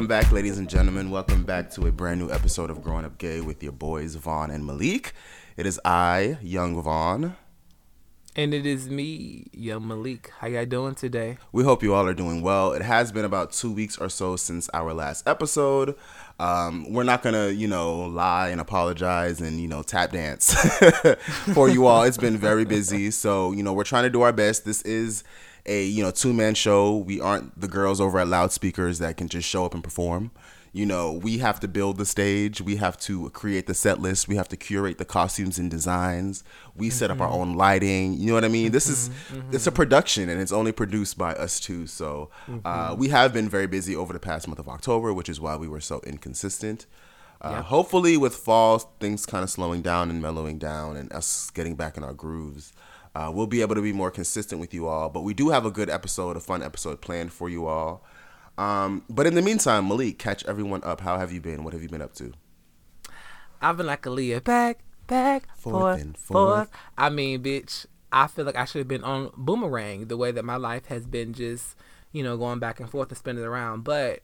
Welcome back, ladies and gentlemen. Welcome back to a brand new episode of Growing Up Gay with your boys Vaun and Malik. It is I, Young Vaun. And it is me, Young Malik. How y'all doing today? We hope you all are doing well. It has been about two weeks or so since our last episode. Um, we're not gonna, you know, lie and apologize and you know tap dance for you all. It's been very busy, so you know we're trying to do our best. This is a you know two man show. We aren't the girls over at loudspeakers that can just show up and perform you know, we have to build the stage, we have to create the set list, we have to curate the costumes and designs, we mm-hmm. set up our mm-hmm. own lighting. You know what I mean? Mm-hmm. This is mm-hmm. it's a production and it's only produced by us two. So uh, mm-hmm. we have been very busy over the past month of October, which is why we were so inconsistent. Uh, yep. Hopefully, with fall, things kind of slowing down and mellowing down, and us getting back in our grooves. Uh, we'll be able to be more consistent with you all. But we do have a good episode, a fun episode planned for you all. Um, but in the meantime, Malik, catch everyone up. How have you been? What have you been up to? I've been like Aaliyah, back, back, forth, forth, and forth. forth. I mean, bitch, I feel like I should have been on Boomerang the way that my life has been just, you know, going back and forth and spinning around. But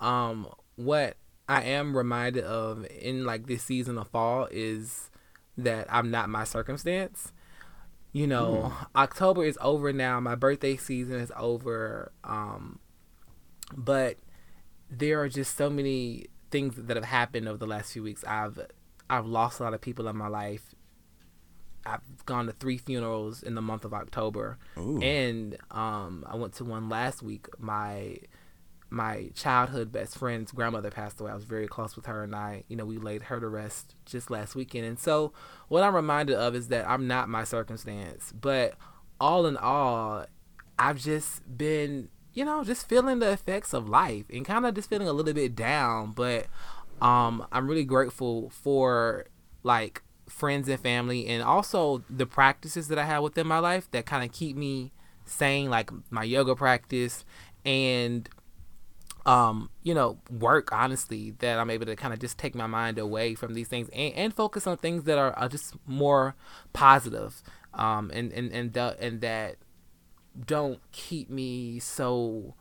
um, what I am reminded of in like this season of fall is that I'm not my circumstance. You know, mm. October is over now. My birthday season is over. Um, but there are just so many things that have happened over the last few weeks. I've I've lost a lot of people in my life. I've gone to three funerals in the month of October, Ooh. and um, I went to one last week. My my childhood best friend's grandmother passed away. I was very close with her, and I, you know, we laid her to rest just last weekend. And so, what I'm reminded of is that I'm not my circumstance, but all in all, I've just been you know, just feeling the effects of life and kind of just feeling a little bit down. But um, I'm really grateful for like friends and family and also the practices that I have within my life that kind of keep me sane, like my yoga practice and um, you know, work honestly that I'm able to kind of just take my mind away from these things and, and focus on things that are, just more positive. Um, and, and, and, the, and that don't keep me so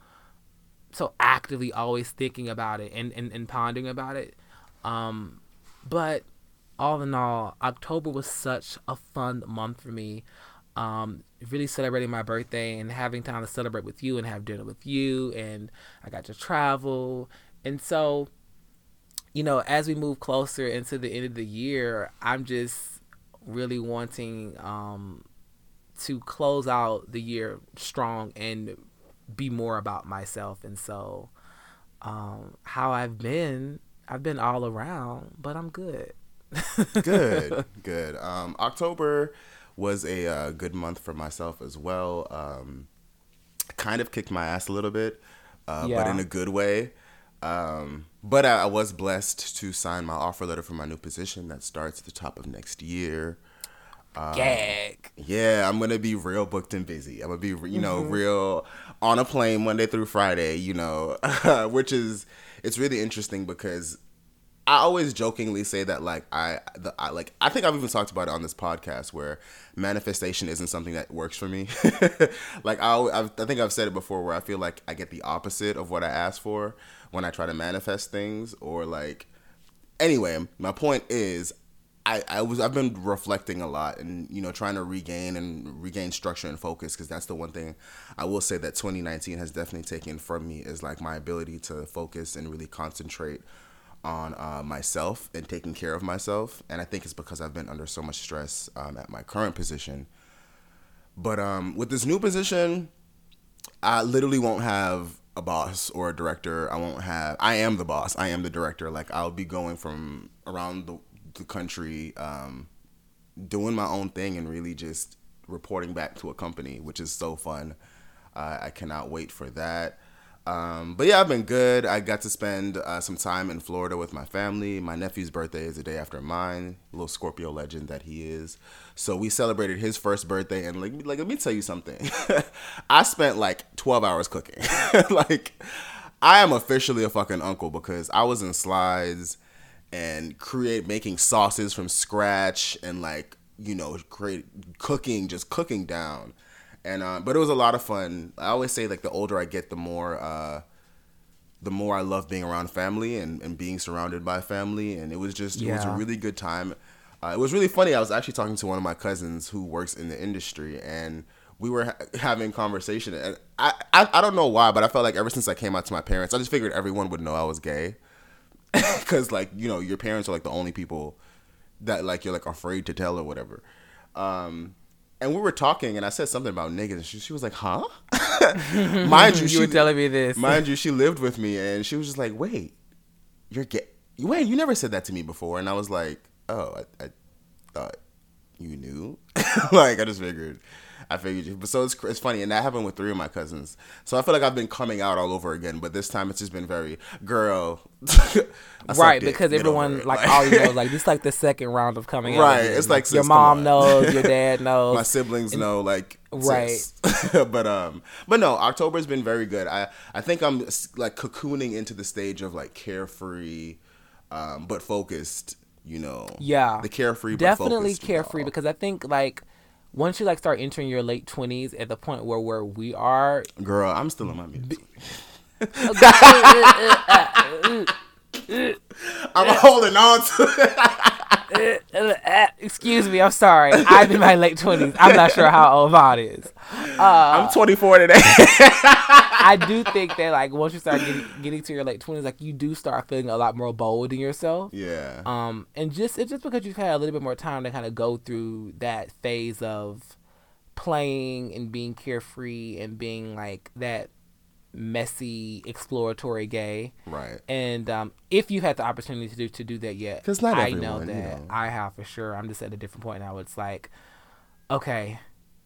so actively always thinking about it and, and, and pondering about it. Um, but all in all, October was such a fun month for me. Um, really celebrating my birthday and having time to celebrate with you and have dinner with you. And I got to travel. And so, you know, as we move closer into the end of the year, I'm just really wanting um, to close out the year strong and be more about myself. And so, um, how I've been, I've been all around, but I'm good. good, good. Um, October was a uh, good month for myself as well. Um, kind of kicked my ass a little bit, uh, yeah. but in a good way. Um, but I, I, was blessed to sign my offer letter for my new position that starts at the top of next year. Um, Gag. Yeah, I'm gonna be real booked and busy. I'm gonna be, you know, mm-hmm. real on a plane Monday through Friday. You know, which is it's really interesting because I always jokingly say that like I, the, I like I think I've even talked about it on this podcast where manifestation isn't something that works for me. like I, I've, I think I've said it before where I feel like I get the opposite of what I ask for when I try to manifest things or like. Anyway, my point is I, I was I've been reflecting a lot and you know trying to regain and regain structure and focus because that's the one thing I will say that 2019 has definitely taken from me is like my ability to focus and really concentrate on uh, myself and taking care of myself and I think it's because I've been under so much stress um, at my current position but um, with this new position I literally won't have a boss or a director I won't have I am the boss I am the director like I'll be going from around the the country, um, doing my own thing and really just reporting back to a company, which is so fun. Uh, I cannot wait for that. Um, but yeah, I've been good. I got to spend uh, some time in Florida with my family. My nephew's birthday is the day after mine, little Scorpio legend that he is. So we celebrated his first birthday, and like, like let me tell you something. I spent like twelve hours cooking. like, I am officially a fucking uncle because I was in slides and create making sauces from scratch and like you know create cooking just cooking down and uh, but it was a lot of fun i always say like the older i get the more uh the more I love being around family and, and being surrounded by family. And it was just, yeah. it was a really good time. Uh, it was really funny. I was actually talking to one of my cousins who works in the industry, and we were ha- having conversation. And I, I, I don't know why, but I felt like ever since I came out to my parents, I just figured everyone would know I was gay, because like you know your parents are like the only people that like you're like afraid to tell or whatever. Um, and we were talking, and I said something about niggas, and she, she was like, "Huh?" mind you, you she, were telling me this. Mind you, she lived with me, and she was just like, "Wait, you're gay? Wait, you never said that to me before." And I was like, "Oh, I, I thought you knew." like I just figured I figured you. But so it's, it's funny, and that happened with three of my cousins. So I feel like I've been coming out all over again, but this time it's just been very girl. right, because it, everyone like, like all you know, like this like the second round of coming right, out. Right, it's like, like your mom knows, your dad knows, my siblings and, know, like right. but um, but no, October's been very good. I I think I'm like cocooning into the stage of like carefree, um, but focused. You know, yeah, the carefree, definitely focused, carefree because I think like once you like start entering your late twenties, at the point where where we are, girl, I'm still in my mid. I'm holding on to it. Excuse me, I'm sorry. I'm in my late twenties. I'm not sure how old Vaun is. Uh, I'm 24 today. I do think that like once you start getting, getting to your late 20s, like you do start feeling a lot more bold in yourself. Yeah. Um, and just it's just because you've had a little bit more time to kind of go through that phase of playing and being carefree and being like that messy exploratory gay. Right. And um, if you had the opportunity to do to do that yet, because not I everyone, know that you know. I have for sure. I'm just at a different point now. It's like, okay,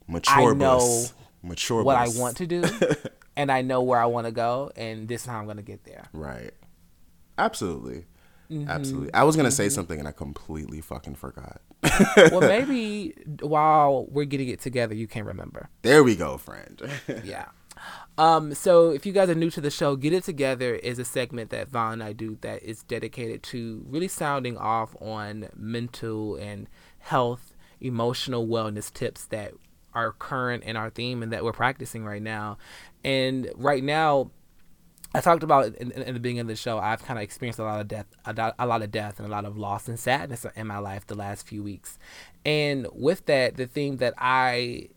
mature I know bus. mature what bus. I want to do, and I know where I want to go, and this is how I'm going to get there. Right. Absolutely. Mm-hmm. Absolutely. I was gonna say something and I completely fucking forgot. well, maybe while we're getting it together, you can remember. There we go, friend. yeah. Um, so if you guys are new to the show, Get It Together is a segment that Vaun and I do that is dedicated to really sounding off on mental and health, emotional wellness tips that are current in our theme and that we're practicing right now. And right now, I talked about in, in, the beginning of the show. I've kind of experienced a lot of death, a, lot of death, and a lot of loss and sadness in my life the last few weeks. And with that, the thing that I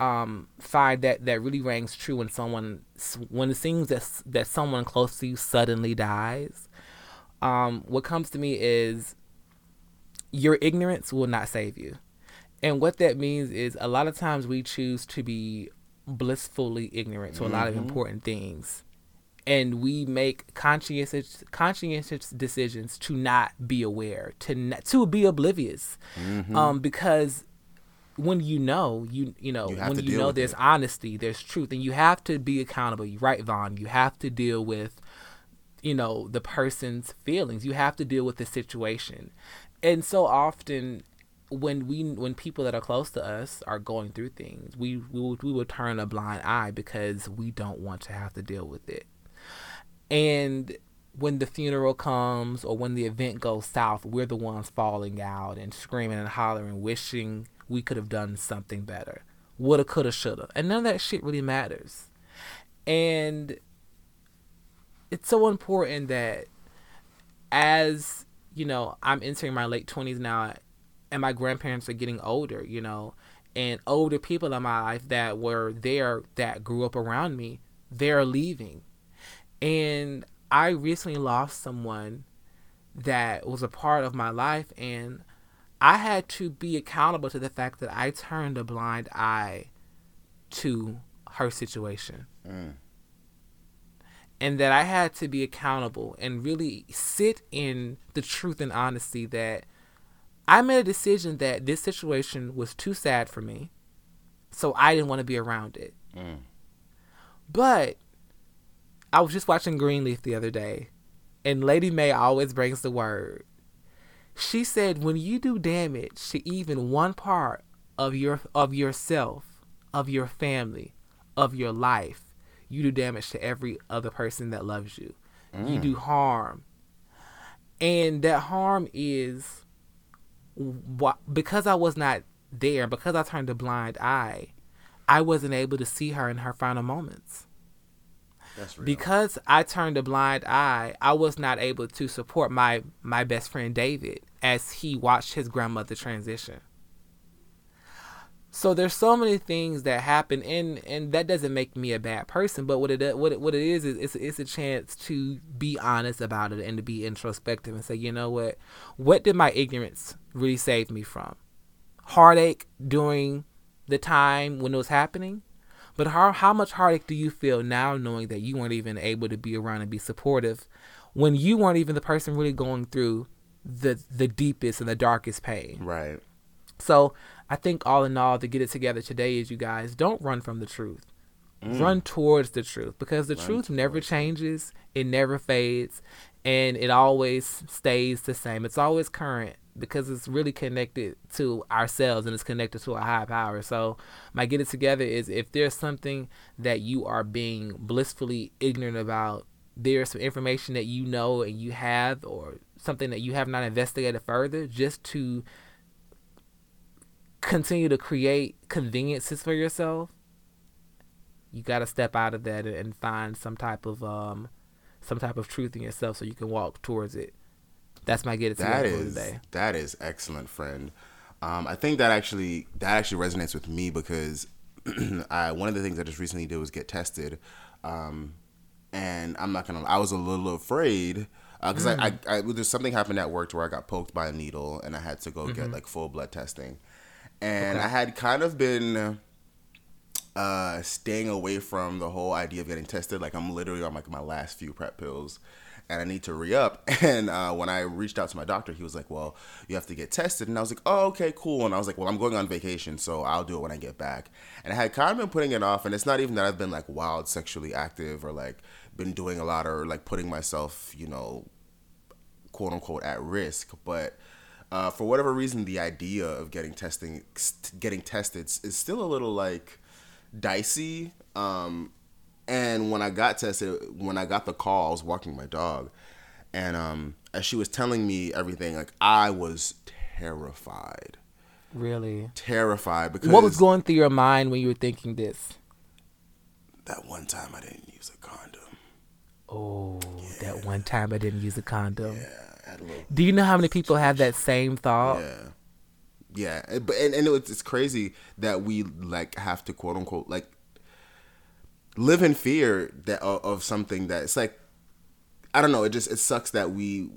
um, find that that really rings true when someone when it seems that that someone close to you suddenly dies. Um, what comes to me is your ignorance will not save you. And what that means is a lot of times we choose to be blissfully ignorant to a lot of Mhm. important things. And we make conscientious conscientious decisions to not be aware, to not, to be oblivious. Mhm. Um, because when you know, you you know, You when you know there's it. honesty, there's truth, and you have to be accountable. You right, Vaun. You have to deal with, you know, the person's feelings. You have to deal with the situation. And so often when we when people that are close to us are going through things, we we will, we will turn a blind eye because we don't want to have to deal with it. And when the funeral comes or when the event goes south, we're the ones falling out and screaming and hollering, wishing we could have done something better. Woulda, coulda, shoulda. And none of that shit really matters. And it's so important that as, you know, I'm entering my late 20s now and my grandparents are getting older, you know, and older people in my life that were there that grew up around me, they're leaving. And I recently lost someone that was a part of my life and I had to be accountable to the fact that I turned a blind eye to her situation. Mm. And that I had to be accountable and really sit in the truth and honesty that I made a decision that this situation was too sad for me. So I didn't want to be around it. Mm. But I was just watching Greenleaf the other day, and Lady Mae always brings the word. She said, "When you do damage to even one part of your of yourself, of your family, of your life, you do damage to every other person that loves you. You Mm. do harm, and that harm is what because I was not there, because I turned a blind eye, I wasn't able to see her in her final moments." because I turned a blind eye, I was not able to support my my best friend David as he watched his grandmother transition. So there's so many things that happen, and and that doesn't make me a bad person. But what it what it, what it is is it's, it's a chance to be honest about it and to be introspective and say, you know what, what did my ignorance really save me from? Heartache during the time when it was happening, but how how much heartache do you feel now knowing that you weren't even able to be around and be supportive when you weren't even the person really going through the the deepest and the darkest pain? Right. So I think all in all, to get it together today is you guys don't run from the truth. Mm. Run towards the truth because the run truth never changes, it never fades, and it always stays the same. It's always current because it's really connected to ourselves and it's connected to a high power. So, my get it together is if there's something that you are being blissfully ignorant about, there's some information that you know and you have, or something that you have not investigated further, just to continue to create conveniences for yourself, you got to step out of that and find some type of um some type of truth in yourself so you can walk towards it. That's my get it that is, today. That is excellent, friend. Um, I think that actually that actually resonates with me because I one of the things I just recently did was get tested, um, and I'm not gonna. I was a little afraid because uh, mm. I, I, I, there's something happened at work where I got poked by a needle and I had to go mm-hmm. get like full blood testing, and okay. I had kind of been uh, staying away from the whole idea of getting tested. Like I'm literally on like my last few PrEP pills, and I need to re up. And uh, when I reached out to my doctor, he was like, "Well, you have to get tested," and I was like, "Oh, okay, cool." And I was like, "Well, I'm going on vacation, so I'll do it when I get back." And I had kind of been putting it off, and it's not even that I've been like wild sexually active or like been doing a lot or like putting myself, you know, quote unquote at risk, but uh, for whatever reason, the idea of getting testing, getting tested, is still a little like dicey. Um, and when I got tested, when I got the call, I was walking my dog, and um, as she was telling me everything, like I was terrified. Really terrified because what was going through your mind when you were thinking this? That one time I didn't use a condom. Oh, yeah. that one time I didn't use a condom. Yeah little. Do you know how many people have that same thought? Yeah. Yeah, but and, and it's crazy that we like have to quote unquote like live in fear that of something that it's like I don't know. It just it sucks that we,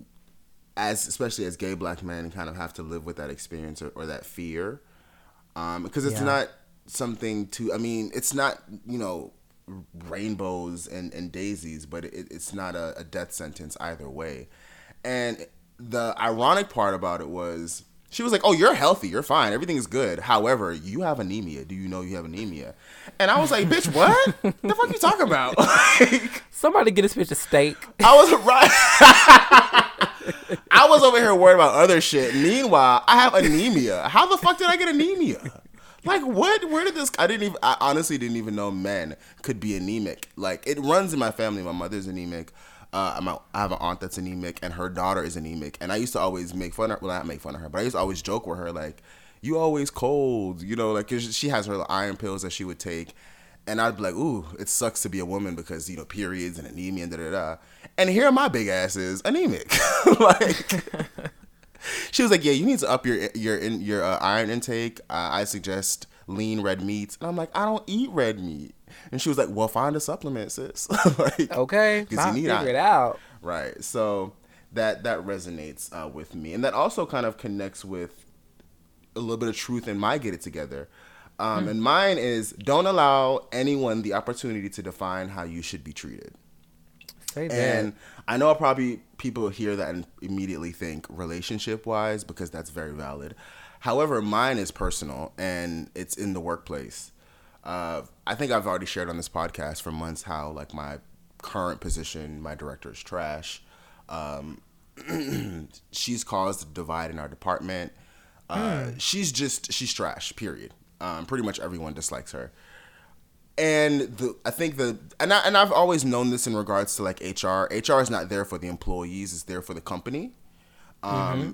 as especially as gay black men, kind of have to live with that experience or, or that fear, um, because it's yeah. not something to. I mean, it's not you know rainbows and, and daisies, but it, it's not a, a death sentence either way. And the ironic part about it was she was like, "Oh, you're healthy. You're fine. Everything is good. However, you have anemia. Do you know you have anemia?" And I was like, "Bitch, what? the fuck you talking about?" like, Somebody get this bitch a steak. I was right. I was over here worried about other shit. Meanwhile, I have anemia. How the fuck did I get anemia? Like what? Where did this? I didn't even. I honestly didn't even know men could be anemic. Like it runs in my family. My mother's anemic. Uh, I'm a, I have an aunt that's anemic, and her daughter is anemic. And I used to always make fun of, well, not make fun of her, but I used to always joke with her, like, "You always cold," you know, like cause she has her iron pills that she would take, and I'd be like, "Ooh, it sucks to be a woman because you know periods and anemia and da da da." And here my big ass is anemic, like. she was like, "Yeah, you need to up your your your uh, iron intake. Uh, I suggest lean red meats." And I'm like, "I don't eat red meat." And she was like, "Well, find a supplement, sis." like, okay, because you need figure it out. Right. So that that resonates uh, with me, and that also kind of connects with a little bit of truth in my get it together. Um, mm. And mine is don't allow anyone the opportunity to define how you should be treated. Say that. And I know probably people hear that and immediately think relationship wise because that's very valid. However, mine is personal and it's in the workplace. Uh, I think I've already shared on this podcast for months how like my current position, my director is trash. Um, she's caused a divide in our department. Uh, mm. She's just she's trash. Period. Um, pretty much everyone dislikes her. And the I think the and I, and I've always known this in regards to like HR. HR is not there for the employees; it's there for the company. Um, mm-hmm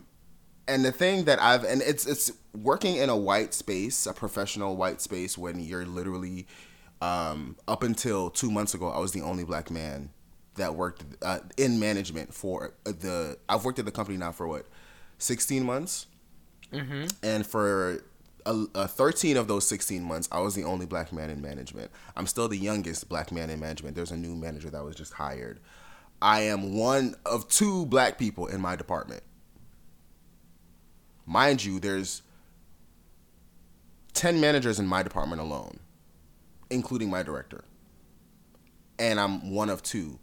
and the thing that I've and it's it's working in a white space, a professional white space when you're literally Um, up until two months ago, I was the only black man that worked uh, in management for the. I've worked at the company now for what, sixteen months, mm-hmm. and for a, a 13 of those 16 months, I was the only black man in management. I'm still the youngest black man in management. There's a new manager that was just hired. I am one of two black people in my department. Mind you, there's 10 managers in my department alone, including my director. And I'm one of two.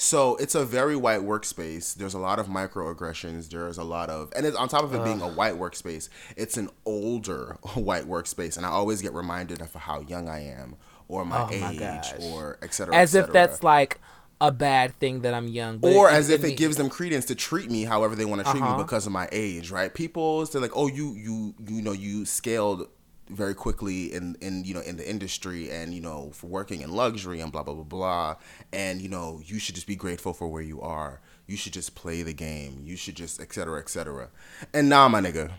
So it's a very white workspace. There's a lot of microaggressions. There's a lot of, and it's on top of it being a white workspace, it's an older white workspace. And I always get reminded of how young I am or my oh age my or etc. As et if that's like a bad thing that I'm young. or it, as it, if it, gives them credence to treat me however they want to treat uh-huh. me because of my age, right? People say like, oh, you you you know you scaled very quickly in in you know in the industry and you know for working in luxury and blah blah blah blah. And you know you should just be grateful for where you are. You should just play the game. You should just etc etc and now nah, my nigga.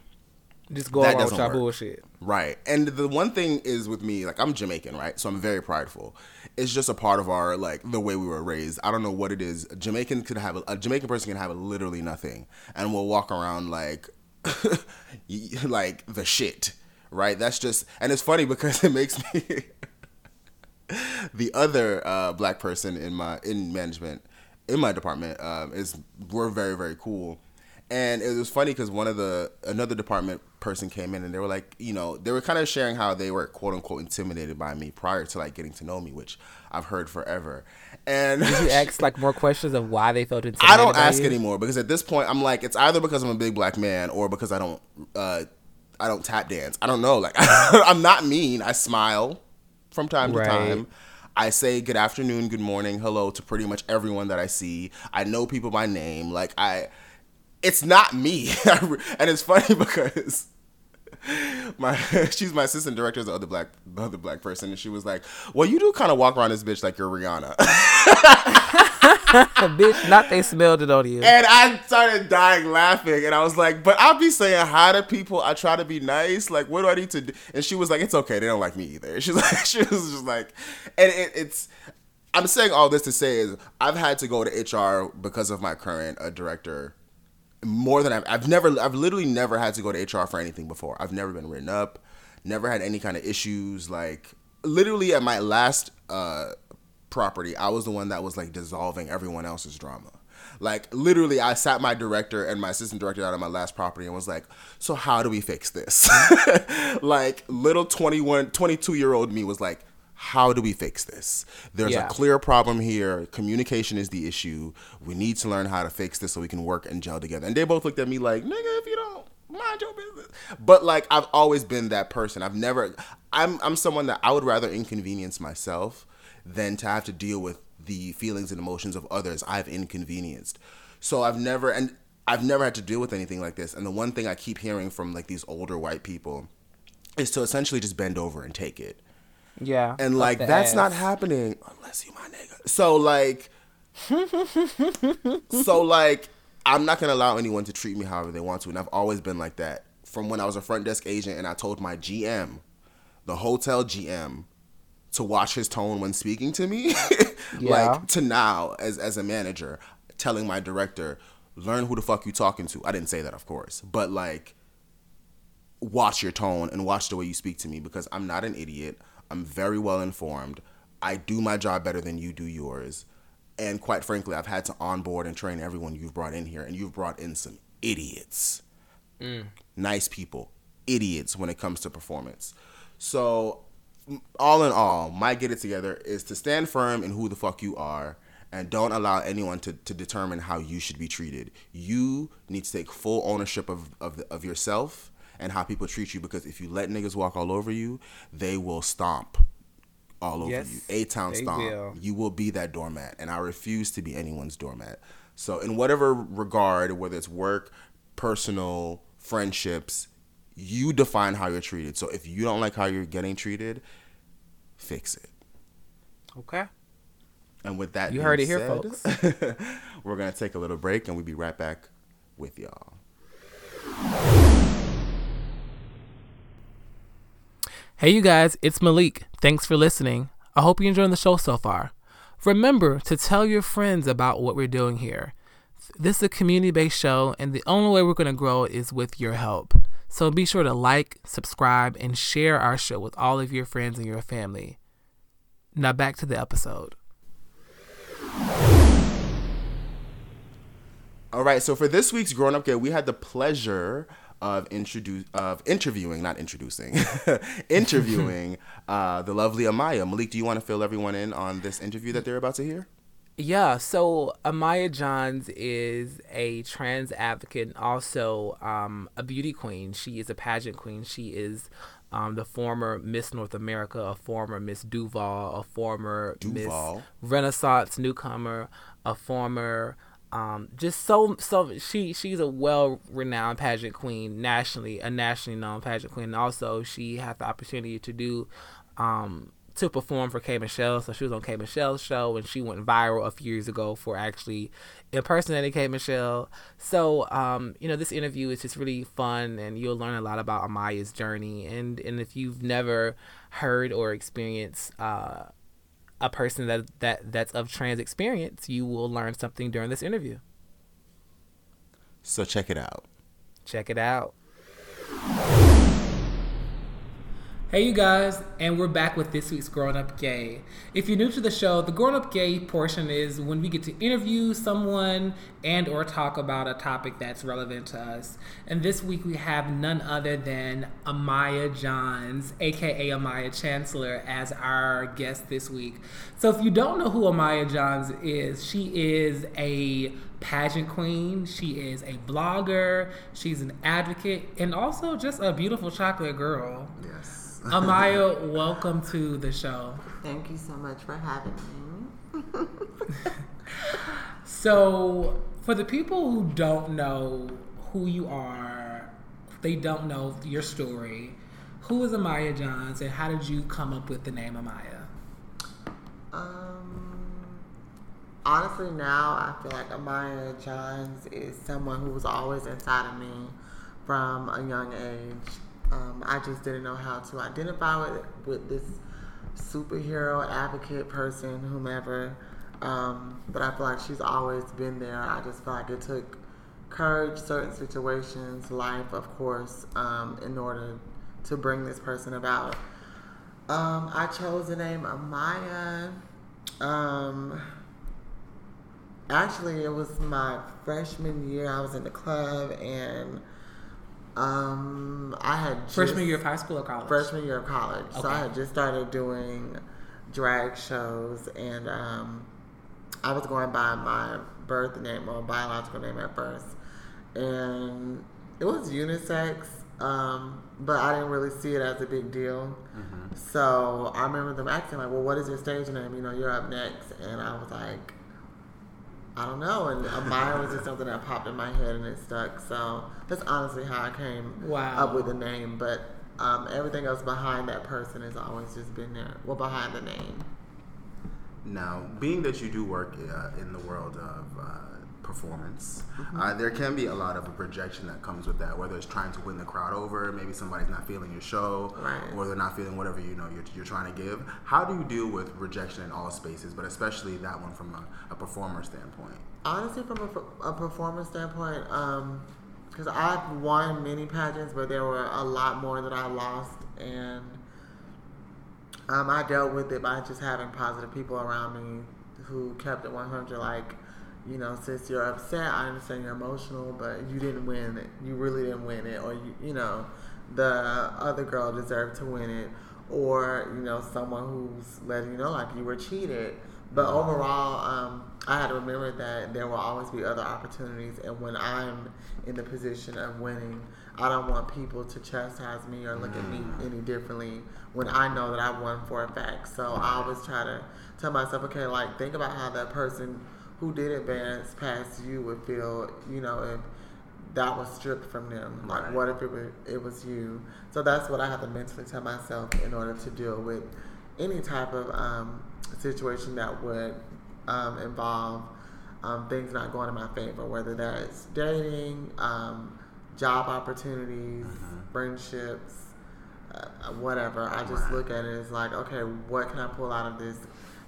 Just go that along with your bullshit. Right. And the one thing is with me like i'm jamaican right? So i'm very prideful. It's just a part of our like the way we were raised. I don't know what it is. A jamaican could have a, a jamaican person can have literally nothing and will walk around like like the shit right? That's just, and it's funny because it makes me the other uh, black person in my in management in my department um, is we're very very cool, and it was funny because one of the another department person came in and they were like, you know, they were kind of sharing how they were quote unquote intimidated by me prior to like getting to know me, which I've heard forever. And did you ask like more questions of why they felt intimidated? I don't ask you? anymore because at this point I'm like, it's either because I'm a big black man or because I don't. Uh, I don't tap dance. I don't know. Like I'm not mean. I smile from time right. to time. I say good afternoon, good morning, hello to pretty much everyone that I see. I know people by name. Like I it's not me. and it's funny because my she's my assistant director is the other black the other black person and she was like well you do kind of walk around this bitch like you're rihanna. Bitch not they smelled it on you. And i started dying laughing and i was like but i'll be saying hi to people. I try to be nice. Like what do i need to do? And she was like it's okay. They don't like me either. She's like she was just like and it, it's i'm saying all this to say is i've had to go to hr because of my current uh, director more than I've, I've never I've literally never had to go to HR for anything before. I've never been written up, never had any kind of issues. Like literally at my last uh, property, I was the one that was like dissolving everyone else's drama. Like literally, I sat my director and my assistant director out of my last property and was like, "So how do we fix this?" like little 21, 22 year old me was like, how do we fix this? There's yeah. a clear problem here. Communication is the issue. We need to learn how to fix this so we can work and gel together. And they both looked at me like, nigga, if you don't mind your business. But like I've always been that person. I've never I'm I'm someone that I would rather inconvenience myself than to have to deal with the feelings and emotions of others I've inconvenienced. So I've never and I've never had to deal with anything like this. And the one thing I keep hearing from like these older white people is to essentially just bend over and take it yeah. And like that's ass. not happening unless you my nigga. So like So like I'm not gonna allow anyone to treat me however they want to. And I've always been like that. From when I was a front desk agent and I told my GM, the hotel GM, to watch his tone when speaking to me. yeah. Like to now as as a manager, telling my director, learn who the fuck you talking to. I didn't say that of course. But like watch your tone and watch the way you speak to me because I'm not an idiot. I'm very well informed. I do my job better than you do yours. And quite frankly, I've had to onboard and train everyone you've brought in here, and you've brought in some idiots. Mm. Nice people, idiots when it comes to performance. So, all in all, my get it together is to stand firm in who the fuck you are and don't allow anyone to, to determine how you should be treated. You need to take full ownership of, of, of yourself and how people treat you because if you let niggas walk all over you, they will stomp all over yes, you. A town stomp. Will. You will be that doormat, and I refuse to be anyone's doormat. So, in whatever regard, whether it's work, personal, friendships, you define how you're treated. So, if you don't like how you're getting treated, fix it. Okay. And with that, you heard it said, here, folks. we're gonna take a little break, and we'll be right back with y'all. Hey, you guys, it's Malik. Thanks for listening. I hope you're enjoying the show so far. Remember to tell your friends about what we're doing here. This is a community based show, and the only way we're going to grow is with your help. So be sure to like, subscribe, and share our show with all of your friends and your family. Now back to the episode. All right, so for this week's Grown Up Gay, we had the pleasure of introduce of interviewing, not introducing, interviewing uh, the lovely Amiyah. Malik, do you want to fill everyone in on this interview that they're about to hear? Yeah, so Amiyah Johns is a trans advocate and also um, a beauty queen. She is a pageant queen. She is um, the former Miss North America, a former Miss Duval, a former Duval. Miss Renaissance newcomer, a former um, just so so she she's a well renowned pageant queen nationally, a nationally known pageant queen. And also, she had the opportunity to do um, to perform for K Michelle. So she was on K Michelle's show, and she went viral a few years ago for actually impersonating K Michelle. So um, you know, this interview is just really fun, and you'll learn a lot about Amiyah's journey. And and if you've never heard or experienced uh, a person that that that's of trans experience, you will learn something during this interview. So check it out. Check it out. Hey, you guys, and we're back with this week's Grown Up Gay. If you're new to the show, the Grown Up Gay portion is when we get to interview someone and or talk about a topic that's relevant to us. And this week we have none other than Amiyah Johns, aka Amiyah Chancellor, as our guest this week. So if you don't know who Amiyah Johns is, she is a pageant queen. She is a blogger. She's an advocate and also just a beautiful chocolate girl. Yes. Amiyah, welcome to the show. Thank you so much for having me. so, for the people who don't know who you are, they don't know your story. Who is Amiyah Johns, and how did you come up with the name Amiyah? Um, honestly, now I feel like Amiyah Johns is someone who was always inside of me from a young age. Um, I just didn't know how to identify with, with this superhero advocate person, whomever. Um, but I feel like she's always been there. I just feel like it took courage, certain situations, life, of course, um, in order to bring this person about. Um, I chose the name Amiyah. Um, actually, it was my freshman year. I was in the club and um, I had just, freshman year of high school or college. Freshman year of college. Okay. So I had just started doing drag shows, and um, I was going by my birth name or biological name at first, and it was unisex. Um, but I didn't really see it as a big deal. Mm-hmm. So I remember them asking like, "Well, what is your stage name? You know, you're up next," and I was like, I don't know. And Amiyah was just something that popped in my head and it stuck. So that's honestly how I came wow. up with the name. But um, everything else behind that person has always just been there. Well, behind the name. Now, being that you do work uh, in the world of uh, performance. Mm-hmm. Uh, there can be a lot of a projection that comes with that, whether it's trying to win the crowd over, maybe somebody's not feeling your show, right. or they're not feeling whatever you know you're, you're, trying to give. How do you deal with rejection in all spaces, but especially that one from a, a performer standpoint? Honestly, from a, a performer standpoint, because um, I've won many pageants, but there were a lot more that I lost, and um, I dealt with it by just having positive people around me who kept it 100. Like you know, since you're upset, I understand you're emotional, but you didn't win it. You really didn't win it, or you, you know, the other girl deserved to win it, or you know, someone who's letting you know like you were cheated. But overall, um, I had to remember that there will always be other opportunities, and when I'm in the position of winning, I don't want people to chastise me or look at me mm. any differently when I know that I won for a fact. So I always try to tell myself, okay, like think about how that person who did advance past you would feel, you know, if that was stripped from them. Like, right. what if it was, it was you? So that's what I have to mentally tell myself in order to deal with any type of um, situation that would um, involve um, things not going in my favor, whether that's dating, um, job opportunities, mm-hmm. friendships, uh, whatever. I just Right. look at it as like, okay, what can I pull out of this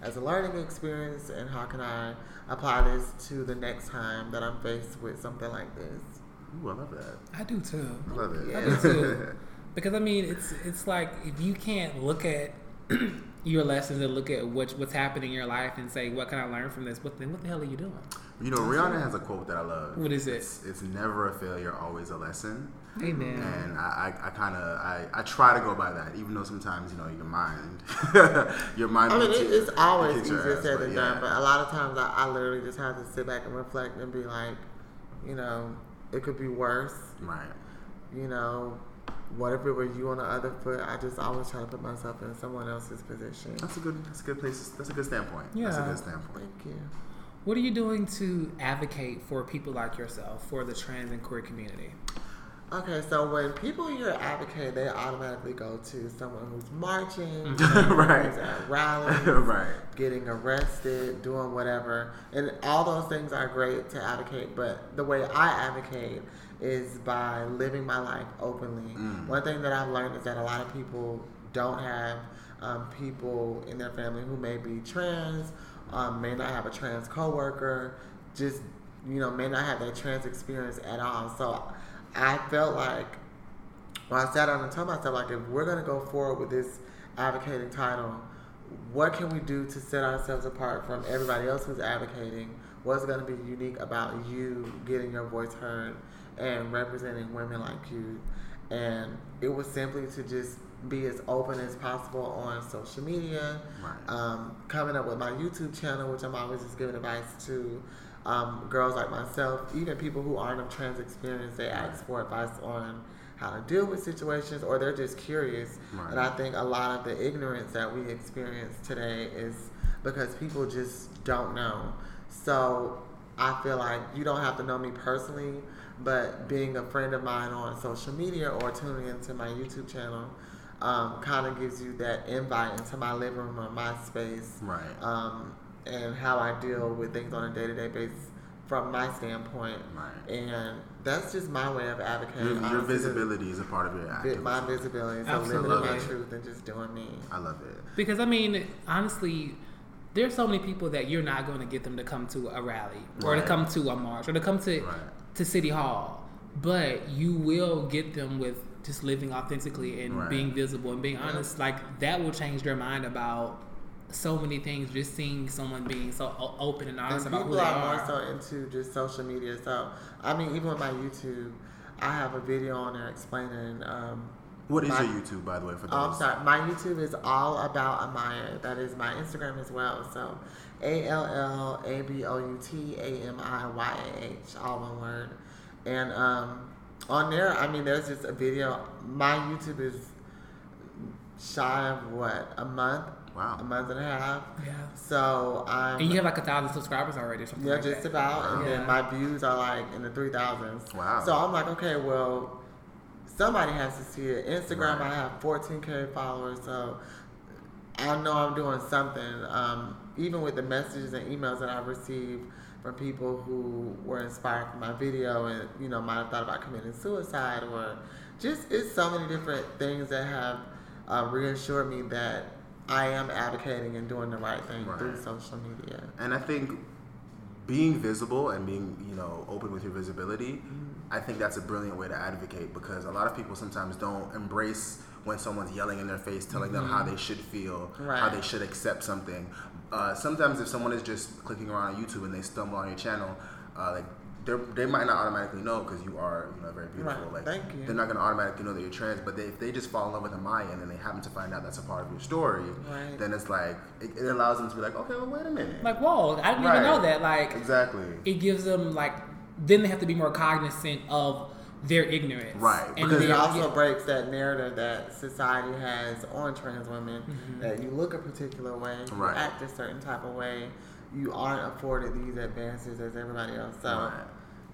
as a learning experience, and how can I apply this to the next time that I'm faced with something like this? Ooh, I love that. I do too. I love it. Yeah. I do too. Because I mean, it's it's like if you can't look at your lessons and look at what what's happening in your life and say, what can I learn from this? What then? What the hell are you doing? You know, Rihanna has a quote that I love. What is it? It's, it's never a failure, always a lesson. Amen. And I, I, I kind of, I, I try to go by that, even though sometimes, you know, your mind, your mind. I mean, beats it, it's always kicks your easier ass, said than yeah. done, but a lot of times I, I literally just have to sit back and reflect and be like, you know, it could be worse. Right. You know, what if it were you on the other foot? I just always try to put myself in someone else's position. That's a good, that's a good place, that's a good standpoint. Yeah. That's a good standpoint. Thank you. What are you doing to advocate for people like yourself, for the trans and queer community? Okay, so when people hear advocate, they automatically go to someone who's marching, Right. who's at rallies, right. getting arrested, doing whatever. And all those things are great to advocate, but the way I advocate is by living my life openly. Mm. One thing that I've learned is that a lot of people don't have um, people in their family who may be trans, um, may not have a trans coworker, just you know, may not have that trans experience at all. So I felt like when I sat down and told myself, like, if we're gonna go forward with this advocating title, what can we do to set ourselves apart from everybody else who's advocating? What's gonna be unique about you getting your voice heard and representing women like you? And it was simply to just be as open as possible on social media, Right. um, coming up with my YouTube channel, which I'm always just giving advice to um, girls like myself, even people who aren't of trans experience. They ask for advice on how to deal with situations, or they're just curious. Right. And I think a lot of the ignorance that we experience today is because people just don't know. So I feel like you don't have to know me personally, but being a friend of mine on social media or tuning into my YouTube channel um, kind of gives you that invite into my living room or my space Right. um, and how I deal with things on a day to day basis from my standpoint. Right. And that's just my way of advocating. Your, your visibility is a part of your vi- activism. My visibility. So living in my truth and just doing me. I love it. Because I mean, honestly, there's so many people that you're not going to get them to come to a rally or to come to a march or to come to Right. to city hall, but you will get them with just living authentically and Right. being visible and being honest. Like that will change their mind about so many things. Just seeing someone being so open and honest And about who people they are are. more so into just social media. So, I mean, even with my YouTube, I have a video on there explaining. Um, What is my- your YouTube, by the way, for those? Oh, I'm sorry. My YouTube is all about Amiyah. That is my Instagram as well. So, A L L A B O U T A M I Y A H, all one word. And um, on there, I mean, there's just a video. My YouTube is shy of what a month, Wow. a month and a half. yeah. So I'm And you have like a thousand subscribers already or something. yeah, like just that. about. And Yeah. then my views are like in the three thousands. Wow. So I'm like, okay, well, somebody has to see it. Instagram, Right. I have 14k followers, so I know I'm doing something. Um, even with the messages and emails that I've received from people who were inspired from my video and you know might have thought about committing suicide or just it's so many different things that have uh, reassured me that I am advocating and doing the right thing through social media. And I think being visible and being, you know, open with your visibility, Mm-hmm. I think that's a brilliant way to advocate because a lot of people sometimes don't embrace when someone's yelling in their face, telling them how they should feel, how Mm-hmm. They should accept something. Uh, sometimes if someone is just clicking around on YouTube and they stumble on your channel, uh, like they might not automatically know because you are, you know, very beautiful. Right. Like Thank you. they're not going to automatically know that you're trans, but they, if they just fall in love with Amiyah and then they happen to find out that's a part of your story, Right. then it's like it, it allows them to be like, okay, well, wait a minute. Like, whoa, I didn't Right. even know that. Like, Exactly. it gives them like then they have to be more cognizant of their ignorance Right, and because it also breaks that narrative that society has on trans women Mm-hmm. that you look a particular way, you act a certain type of way, you aren't afforded these advances as everybody else. So, Right.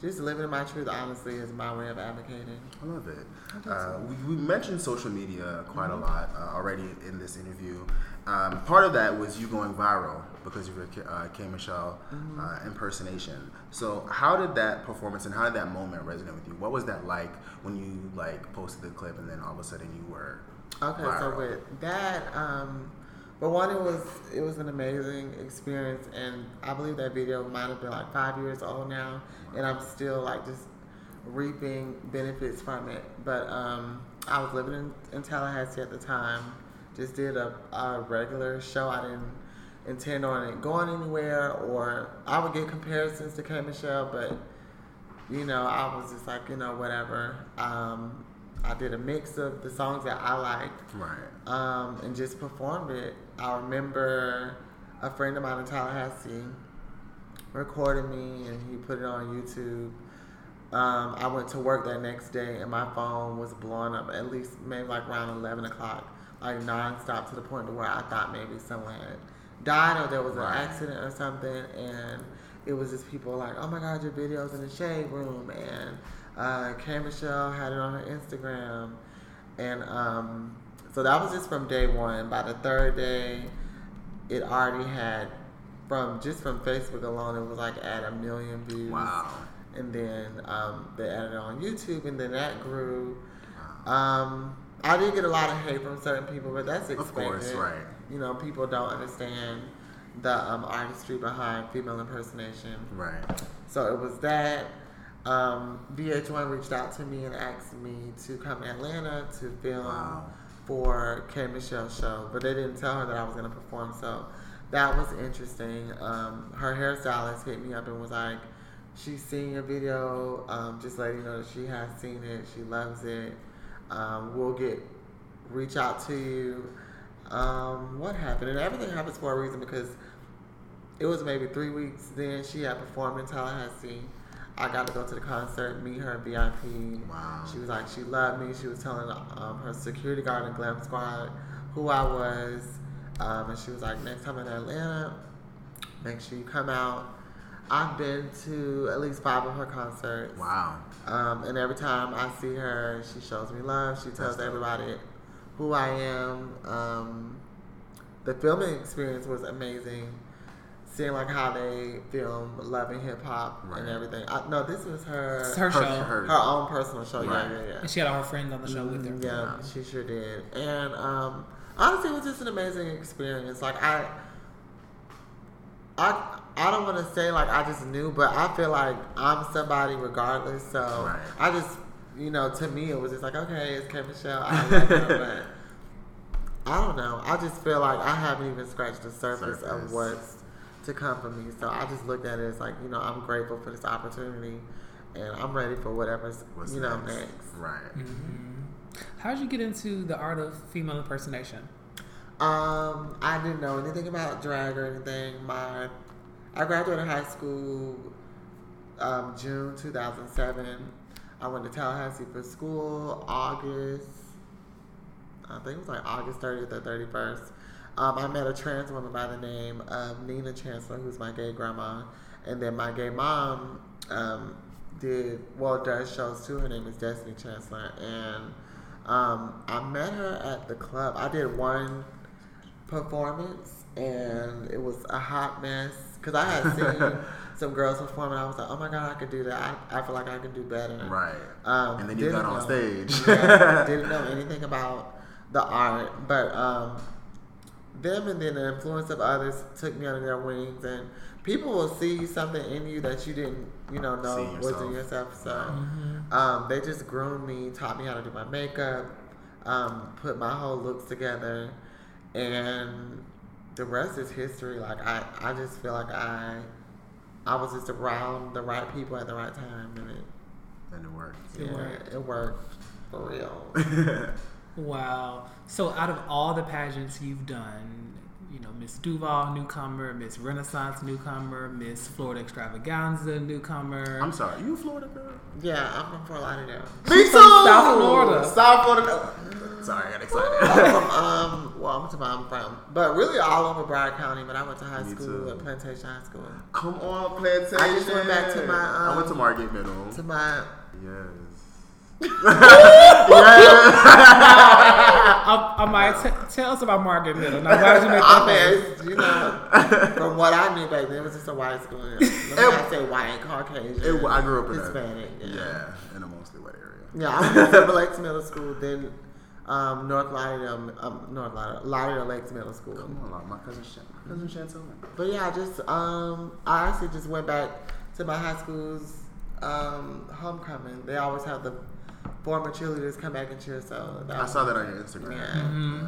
Just living in my truth, honestly, is my way of advocating. I love it. Uh, we, we mentioned social media quite a lot uh, already in this interview. Um, part of that was you going viral because of your K- uh, K Michelle uh, impersonation. So, how did that performance and how did that moment resonate with you? What was that like when you like posted the clip and then all of a sudden you were Okay, viral. so with that, um, but one, it was it was an amazing experience, and I believe that video might have been like five years old now, and I'm still like just reaping benefits from it. But um, I was living in, in Tallahassee at the time, just did a, a regular show. I didn't intend on it going anywhere, or I would get comparisons to K Michelle, but you know, I was just like, you know, whatever. Um, I did a mix of the songs that I liked, right, um, and just performed it. I remember a friend of mine in Tallahassee recorded me, and he put it on YouTube. Um, I went to work that next day, and my phone was blowing up at least maybe like around eleven o'clock, like nonstop to the point to where I thought maybe someone had died or there was an right. accident or something, and it was just people like, "Oh my God, your video's in the shade room," and uh, K Michelle had it on her Instagram, and um, so that was just from day one. By the third day, it already had from just from Facebook alone, it was like at a million views. Wow. And then um, they added it on YouTube, and then that grew. Um, I did get a lot of hate from certain people, but that's expected. Of course, right. You know, people don't understand the um, artistry behind female impersonation. Right. So it was that. Um, VH1 reached out to me and asked me to come to Atlanta to film wow. For K Michelle's show, but they didn't tell her that I was to perform. So that was interesting. Um, her hairstylist hit me up and was like, "She's seen your video. Um, just letting you know that she has seen it. She loves it. Um, we'll get reach out to you." Um, what happened? And everything happens for a reason because it was maybe three weeks. Then she had performed in Tallahassee. I got to go to the concert, meet her VIP. Wow. She was like, she loved me. She was telling um, her security guard and Glam Squad who I was. Um, and she was like, next time in Atlanta, make sure you come out. I've been to at least five of her concerts. Wow. Um, and every time I see her, she shows me love. She tells everybody who I am. Um, the filming experience was amazing. Seeing like how they film Love and Hip Hop right. and everything. I, no, this was her her, her show, her, her, own personal show. Right. Yeah, yeah, yeah. And she had all her friends on the show with her. Yeah, wow. she sure did. And um, honestly, it was just an amazing experience. Like I, I, I don't want to say like I just knew, but I feel like I'm somebody regardless. So right. I just you know, to me, it was just like, okay, it's K Michelle. I like her, but I don't know. I just feel like I haven't even scratched the surface, surface, of what's to come for me. So I just looked at it as like, you know, I'm grateful for this opportunity, and I'm ready for whatever's, what's you know, next. next. Right. Mm-hmm. How did you get into the art of female impersonation? Um, I didn't know anything about drag or anything. My I graduated high school um, June 2007 I went to Tallahassee for school August. I think it was like August 30th or 31st. Um, I met a trans woman by the name of Nina Chancellor, who's my gay grandma. And then my gay mom um, did, well, does shows too. Her name is Destiny Chancellor. And um, I met her at the club. I did one performance, and it was a hot mess. Because I had seen some girls performing. I was like, oh my god, I could do that. I, I feel like I can do better. Right. Um, and then you got on know, stage. yeah, didn't know anything about the art, but um, them and then the influence of others took me under their wings and people will see something in you that you didn't you know know was in yourself so mm-hmm. um, they just groomed me taught me how to do my makeup um, put my whole looks together and the rest is history like i, I just feel like i I was just around the right people at the right time, and it and it worked. It, yeah, worked. it worked for real. wow. So, out of all the pageants you've done, you know, Miss Duval newcomer, Miss Renaissance newcomer, Miss Florida Extravaganza newcomer. I'm sorry, you a Florida girl? Yeah, I'm from Fort Lauderdale. Me too. South Florida. South Florida. Sorry, I got excited. I'm from, um, well, I'm, I'm from, but really all over Broward County. But I went to high Me school too. at Plantation High School. Come on, Plantation. I just went back to my. Um, I went to um, Margate Middle. To my. Yes. Yeah. I, I might t- tell us about Margate Middle. Now, why did you make that I mean, you know, from what I knew back then, it was just a white school. Let me not say white, Caucasian. It, I grew up in Hispanic. A, yeah. yeah, in a mostly white area. Yeah, I went to Biloxi Middle School. Then um, North Lauderdale, um, North Lauderdale, Lauderdale Lakes Middle School. Come on, my cousin, Sh- cousin Chantel. But yeah, I just um, I actually just went back to my high school's um, homecoming. They always have the former cheerleaders come back and cheer. So I saw that on your Instagram. Yeah. Mm-hmm.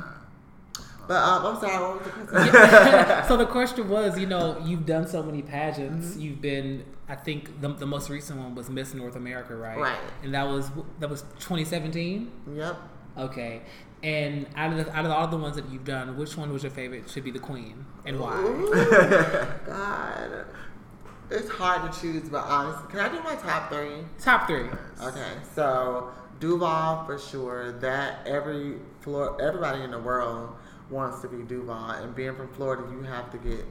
But um, I'm sorry, what was the question? so the question was, you know, you've done so many pageants. Mm-hmm. You've been, I think, the, the most recent one was Miss North America, right? Right. And that was that was 2017. yep. Okay. And out of the, out of all the ones that you've done, which one was your favorite? Should be the Queen, and why? Ooh, God, it's hard to choose, but honestly, can I do my top three? Top three. Okay, so Duval for sure. That every floor, everybody in the world wants to be Duval, and being from Florida, you have to get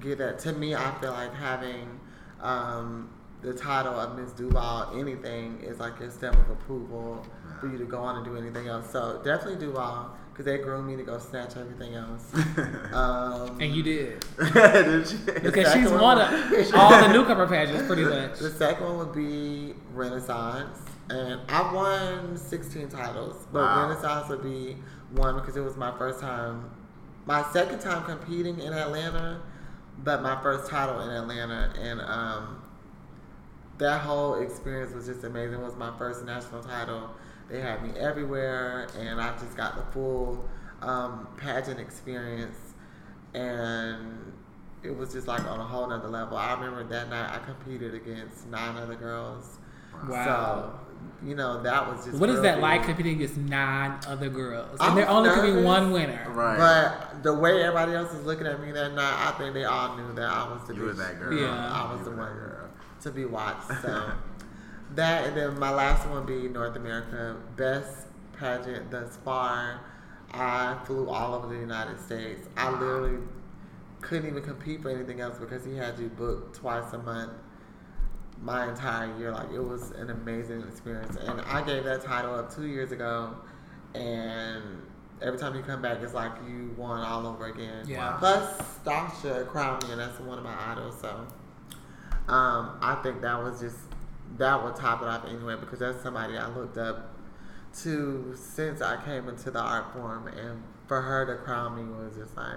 get that. To me, I feel like having um, the title of Miss Duval, anything is like your stamp of approval for you to go on and do anything else. So definitely Duval, because they groomed me to go snatch everything else. Um, And you did Did you? because she's one won was- a, all the newcomer pageants pretty much. The second one would be Renaissance. And I won 16 titles, but Wow. Renaissance would be one because it was my first time, my second time competing in Atlanta, but my first title in Atlanta. And um, that whole experience was just amazing. It was my first national title. They had me everywhere, and I just got the full um, pageant experience. And it was just like on a whole nother level. I remember that night I competed against nine other girls. Wow. So, you know, that was just. What is that big. like competing against nine other girls? And there was only could be one winner. Right. But the way everybody else was looking at me that night, I think they all knew that I was the You were that girl. Yeah. I was You the one girl. to be watched. So that and then my last one be North America best pageant thus far. I flew all over the United States. I literally couldn't even compete for anything else because he had you booked twice a month my entire year. Like it was an amazing experience. And I gave that title up two years ago and every time you come back it's like you won all over again. Yeah. Plus Stasha crowned me and that's one of my idols, so um, I think that was just that would top it off anyway because that's somebody I looked up to since I came into the art form and for her to crown me was just like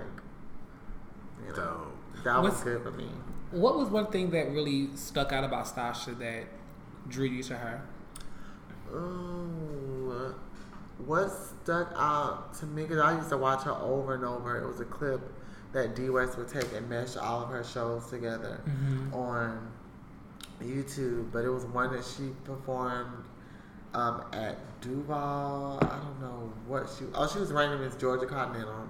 you know Dope. that was What's- good for me. What was one thing that really stuck out about Stasha that drew you to her? Ooh, what stuck out to me because I used to watch her over and over. It was a clip that D West would take and mesh all of her shows together mm-hmm. on YouTube, but it was one that she performed um, at Duval. I don't know what she. Oh, she was reigning Miss Georgia Continental,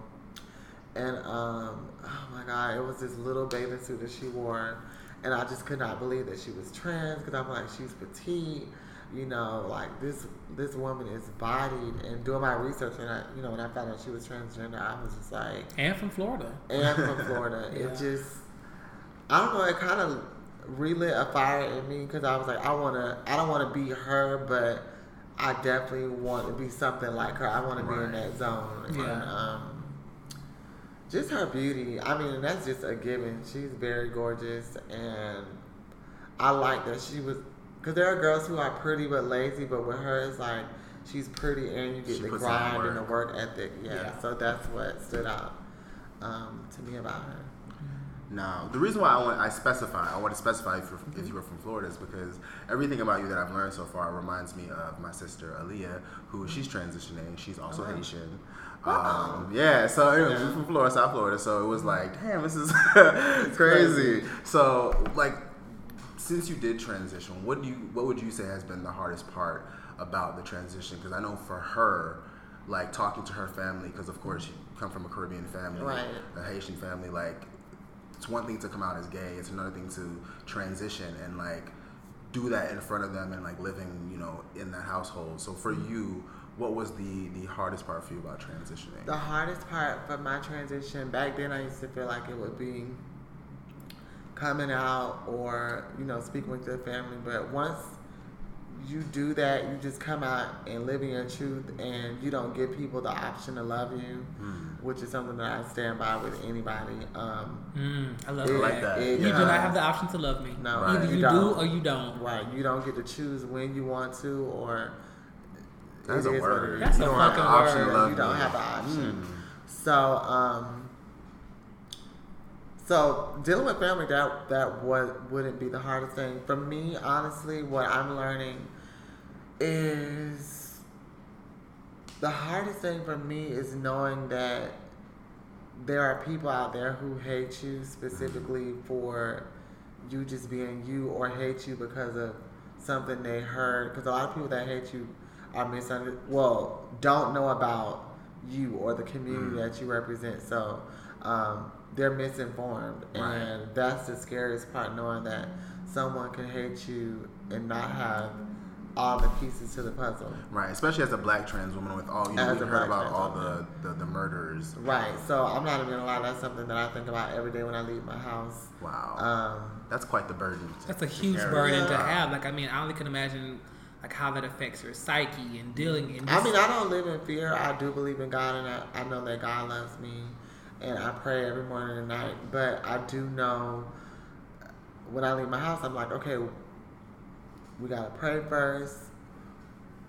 and um, oh my God, it was this little bathing suit that she wore, and I just could not believe that she was trans because I'm like, she's petite. You know, like this this woman is bodied, and doing my research, and I, you know, when I found out she was transgender, I was just like, And from Florida. and from Florida. Yeah. It just, I don't know, it kind of relit a fire in me because I was like, I want to, I don't want to be her, but I definitely want to be something like her. I want to be in that zone. Yeah. And, um, just her beauty. I mean, that's just a given. She's very gorgeous, and I like that she was. Because there are girls who are pretty but lazy, but with her, it's like she's pretty and you get She the grind and the work. work ethic. Yeah. Yeah. So that's what stood out um, to me about her. No, the reason why I want I specify I want to specify if, you're, if mm-hmm. you were from Florida is because everything about you that I've learned so far reminds me of my sister Aaliyah, who mm-hmm. she's transitioning. She's also. Haitian. Um, yeah, so anyway, Yeah. from Florida, South Florida. So it was mm-hmm. like, damn, this is crazy. crazy. So like, since you did transition, what do you what would you say has been the hardest part about the transition? Because I know for her, like talking to her family, because of course you come from a Caribbean family, Right. a Haitian family, like it's one thing to come out as gay it's another thing to transition and like do that in front of them and like living you know in that household so for mm-hmm. you what was the the hardest part for you about transitioning The hardest part for my transition back then, I used to feel like it would be coming out or you know speaking with your family. But once you do that, you just come out and live in your truth, and you don't give people the option to love you, Hmm. which is something that I stand by with anybody. Um, Mm, I love it- that. like that. it You do not have the option to love me. No, Either you, you do don't. or you don't. Right. You don't get to choose when you want to, or That's a word. That's you a don't have fucking the option word. You don't me. have the option. Mm. So, um, so dealing with family that that what wouldn't be the hardest thing for me. Honestly, what I'm learning is the hardest thing for me is knowing that there are people out there who hate you specifically for you just being you or hate you because of something they heard. Because a lot of people that hate you are misunderstood. Well, don't know about you or the community that you represent. So um, they're misinformed, Right. and that's the scariest part. Knowing that someone can hate you and not have all the pieces to the puzzle. Right, especially as a black trans woman with all you know, As we heard about all the, the the murders. Right. So I'm not even gonna lie. That's something that I think about every day when I leave my house. Wow, Um, that's quite the burden. That's a huge carry. burden to have. Like, I mean, I only can imagine like how that affects your psyche and dealing. And I mean, I don't live in fear. I do believe in God, and I, I know that God loves me, and I pray every morning and night. But I do know when I leave my house, I'm like, okay, we gotta pray first.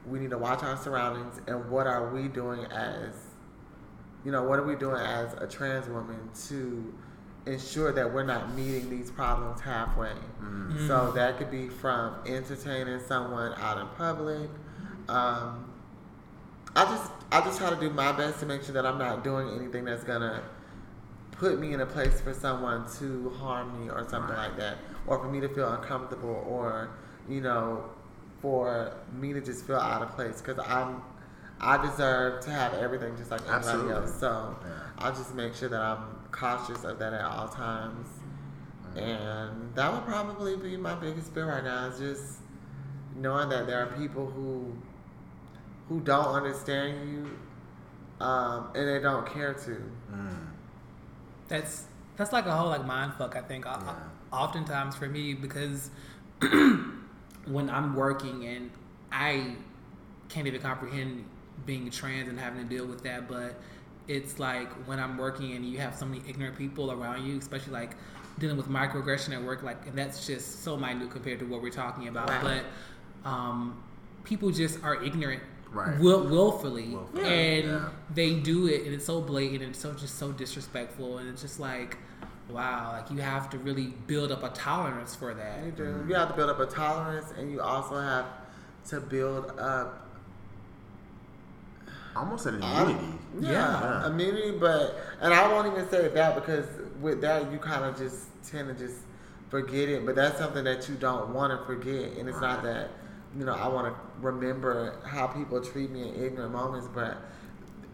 We need to watch our surroundings, and what are we doing as, you know, what are we doing as a trans woman to ensure that we're not meeting these problems halfway? Mm. So that could be from entertaining someone out in public. Um, I just I just try to do my best to make sure that I'm not doing anything that's gonna put me in a place for someone to harm me or something Right. like that, or for me to feel uncomfortable, or you know, for me to just feel out of place because I'm I deserve to have everything just like anybody Absolutely. else. So Yeah. I'll just make sure that I'm cautious of that at all times. And that would probably be my biggest fear right now is just knowing that there are people who who don't understand you um, and they don't care to. Mm. that's that's like a whole like mind fuck. I think. O- Yeah. Oftentimes for me because when I'm working and I can't even comprehend being trans and having to deal with that, but it's like when I'm working and you have so many ignorant people around you, especially like dealing with microaggression at work, like and that's just so minute compared to what we're talking about. Right. But um, people just are ignorant, Right. will, willfully, Willfully, and yeah. they do it, and it's so blatant and so just so disrespectful, and it's just like, wow, like you have to really build up a tolerance for that. You do. You have to build up a tolerance and you also have to build up Almost an Um, immunity. Yeah, Yeah. immunity, but and I won't even say that because with that you kind of just tend to just forget it. But that's something that you don't want to forget, and it's not that you know I want to remember how people treat me in ignorant moments, but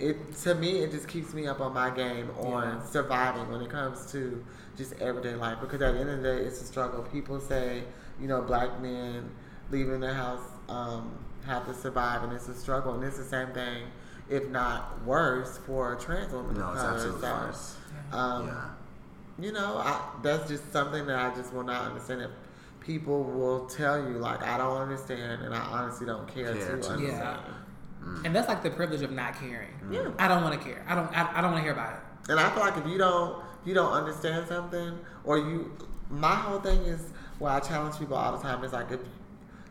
it to me it just keeps me up on my game on Yeah. surviving when it comes to just everyday life. Because at the end of the day, it's a struggle. People say you know black men leaving their house um, have to survive, and it's a struggle, and it's the same thing if not worse, for trans women No, of it's color. absolutely So, worse. Um, yeah. You know, I, that's just something that I just will not understand. If people will tell you, like, I don't understand, and I honestly don't care Care to to. understand. Yeah. Mm. And that's like the privilege of not caring. Mm. Yeah. I don't want to care. I don't. I, I don't want to hear about it. And I feel like if you don't, you don't understand something, or you, my whole thing is where I challenge people all the time is like if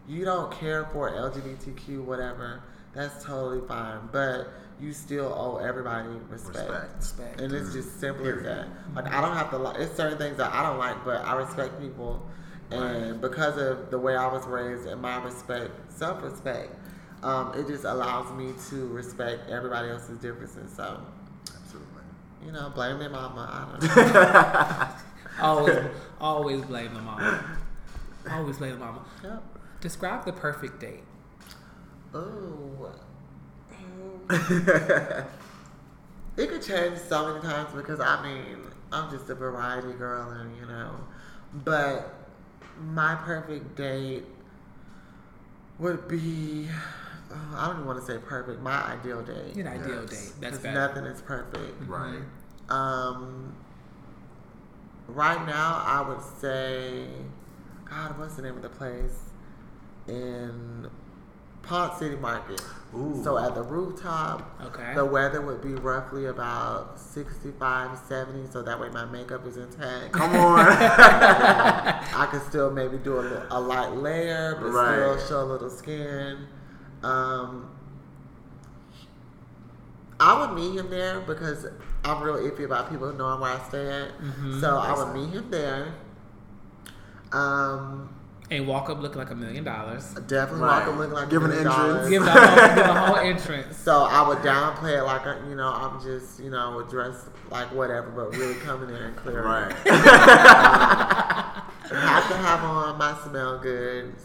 you don't care for LGBTQ whatever, that's totally fine, but you still owe everybody respect. Respect. Respect. And it's just simple as that. Like I don't have to like. It's certain things that I don't like, but I respect people, and because of the way I was raised and my respect, self-respect, um, it just allows me to respect everybody else's differences. So Absolutely. you know, blame their mama. I don't know. Always, always blame the mama. Always blame the mama. yep. Describe the perfect date. Oh. it could change so many times because I mean, I'm just a variety girl, and you know, but my perfect date would be. Oh, I don't even want to say perfect. My ideal date. An ideal Yes. date. That's 'Cause better. nothing is perfect. Right. Um, right now, I would say, God, what's the name of the place in Ponce City Market? Ooh. So at the rooftop, Okay. the weather would be roughly about 65, 70, so that way my makeup is intact. Come on. I could still maybe do a, a light layer, but Right. still show a little skin. Um, I would meet him there because I'm real iffy about people knowing where I stay at. Mm-hmm. So I would meet him there. Um, And walk up looking like a million dollars. definitely Right. walk up looking like Give a an entrance. dollars. Give the whole, give the whole entrance. So I would downplay it like I- you know I'm just you know dressed like whatever, but really coming in and clearing. Right. have to have on my smell goods.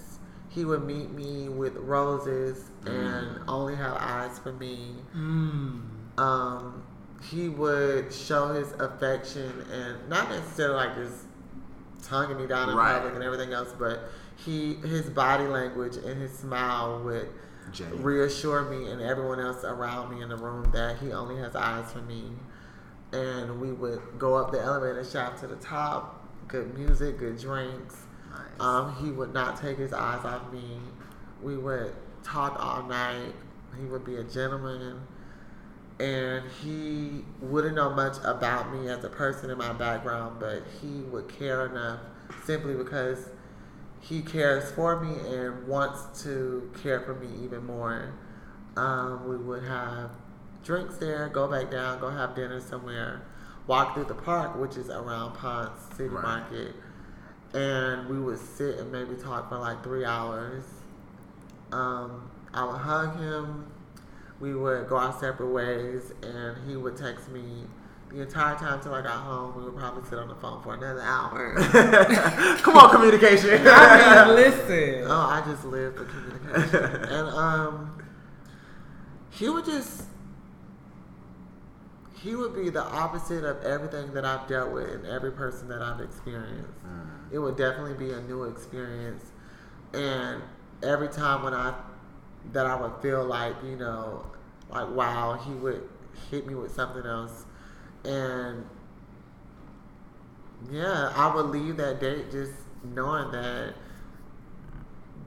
He would meet me with roses and only have eyes for me. Mm. Um, he would show his affection and not necessarily like just tonguing me down in Right. public and everything else, but he his body language and his smile would Genuine. reassure me and everyone else around me in the room that he only has eyes for me. And we would go up the elevator shaft to the top. Good music, good drinks. Um, he would not take his eyes off me. We would talk all night. He would be a gentleman. And he wouldn't know much about me as a person in my background, but he would care enough simply because he cares for me and wants to care for me even more. Um, we would have drinks there, go back down, go have dinner somewhere, walk through the park, which is around Ponce City Right. Market, and we would sit and maybe talk for like three hours. Um, I would hug him. We would go our separate ways, and he would text me the entire time till I got home. We would probably sit on the phone for another hour. Come on, communication. I mean, listen. Oh, I just live for communication. and um he would just he would be the opposite of everything that I've dealt with and every person that I've experienced. It would definitely be a new experience. And every time when I that I would feel like, you know, like wow, he would hit me with something else. And yeah, I would leave that date just knowing that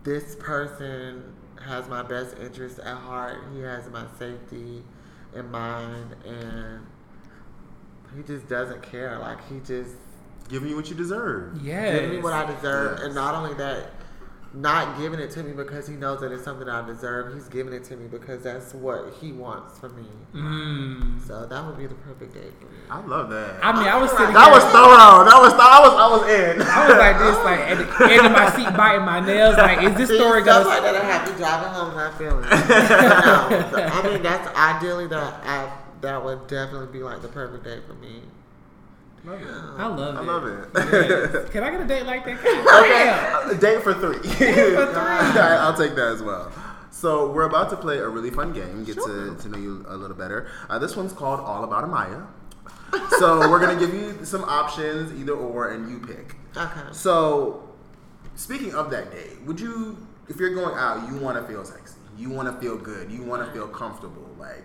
this person has my best interest at heart. He has my safety in mind, and he just doesn't care. Like he just Giving you what you deserve. Yes. giving me what I deserve, Yes. and not only that, not giving it to me because he knows that it's something I deserve. He's giving it to me because that's what he wants for me. Mm. So that would be the perfect date for me. I love that. I mean, I was sitting that here- was thorough. That was I was I was in. I was like this, like at the end of my seat, biting my nails. Like, is this See, story stuff gonna? like that I have to driving home not feeling. no, I mean that's ideally that I that would definitely be like the perfect day for me. Love it. I love it. I love it. Yes. Can I get a date like that? Okay, a date for three. Date for three. Alright, I'll take that as well. So we're about to play a really fun game, get to, to know you a little better. Uh, this one's called All About Amiyah. so we're gonna give you some options, either or, and you pick. Okay. So, speaking of that date, would you, if you're going out, you want to feel sexy, you want to feel good, you want to feel comfortable, like.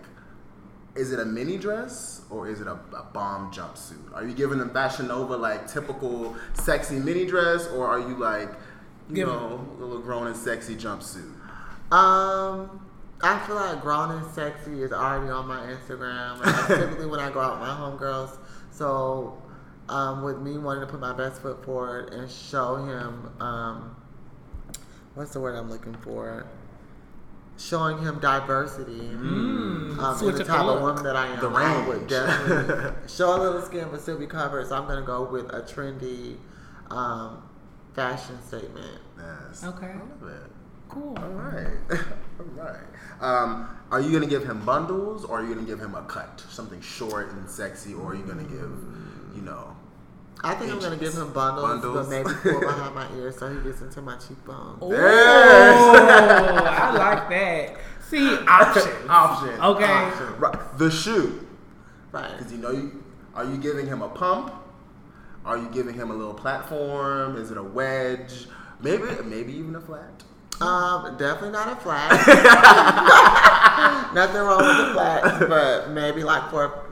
Is it a mini dress or is it a, a bomb jumpsuit? Are you giving them Fashion Nova like typical sexy mini dress, or are you like, you Give know, a little grown and sexy jumpsuit? Um, I feel like grown and sexy is already on my Instagram. And that's typically when I go out with my homegirls. So, um, with me wanting to put my best foot forward and show him, um, what's the word I'm looking for? Showing him diversity. Mm, um, switch in the type the of woman that I am. The I would range. definitely show a little skin but still be covered. So I'm gonna go with a trendy um, fashion statement. Yes. Okay. I love it. Cool. All right. All right. Um, are you gonna give him bundles, or are you gonna give him a cut, something short and sexy, or are you gonna give, you know, I think I'm gonna give him bundles, Bundles. but maybe pull behind my ear so he gets into my cheekbones. Oh, I like that. See, options. option? Okay. Option. Right. The shoe, Right. because you know you. Are you giving him a pump? Are you giving him a little platform? Is it a wedge? Maybe, maybe even a flat. Um, definitely not a flat. Nothing wrong with the flats, but maybe like for.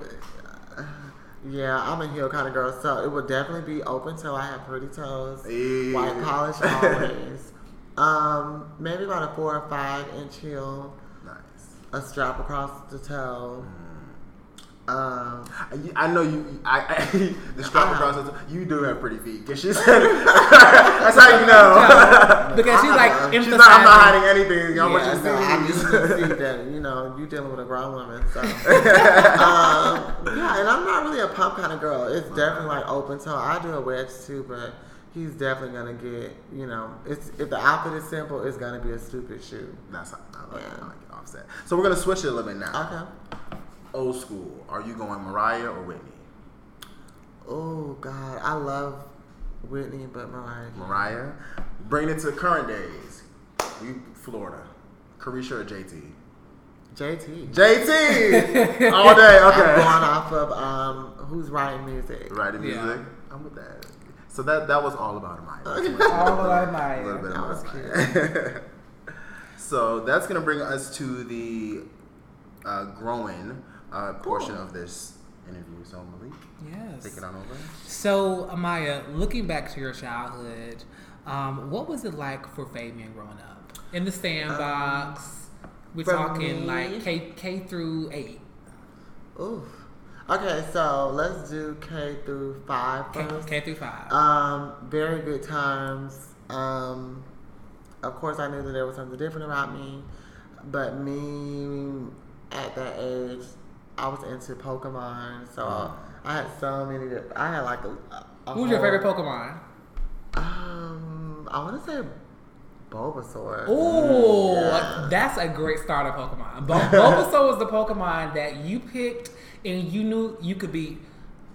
Yeah, I'm a heel kind of girl, so it would definitely be open toe. I have pretty toes, white polish always. um, maybe about a four or five inch heel, Nice. a strap across the toe. Um, I know you. I, I the strapper girl says you do have pretty feet because she said that's how you know. because she's like I'm She's I'm not hiding anything. Yeah, you I see need to these. see that you know you dealing with a grown woman. So um, yeah, and I'm not really a pump kind of girl. It's definitely like open toe. I do a wedge too, but he's definitely gonna get you know. It's if the outfit is simple, it's gonna be a stupid shoe. That's how I like, it. Yeah. I like it offset. So we're gonna switch it a little bit now. Okay. Old school. Are you going Mariah or Whitney? Oh God, I love Whitney, but Mariah. Mariah. Bring it to current days. You Florida. Caresha or JT? JT. JT all day. I'm Okay. going off of um, who's writing music. Writing Yeah. music. I'm with that. So that that was all about Mariah. All about A little Maya. bit That was about Mariah. so that's gonna bring us to the uh, growing uh, portion of this interview. So Malik, Yes. take it on over. So, Amiyah, looking back to your childhood, um, what was it like for Fabian growing up in the sandbox? We're talking me? like K K through eight. Oof. Okay, so let's do K through five K. K through five. Um, very good times. Um, of course, I knew that there was something different about me, but me at that age, I was into Pokemon, so I had so many. Different, I had like a. a Who's your whole- favorite Pokemon? Um, I want to say Bulbasaur. Oh, Yeah. that's a great starter Pokemon. Bul- Bulbasaur was the Pokemon that you picked, and you knew you could beat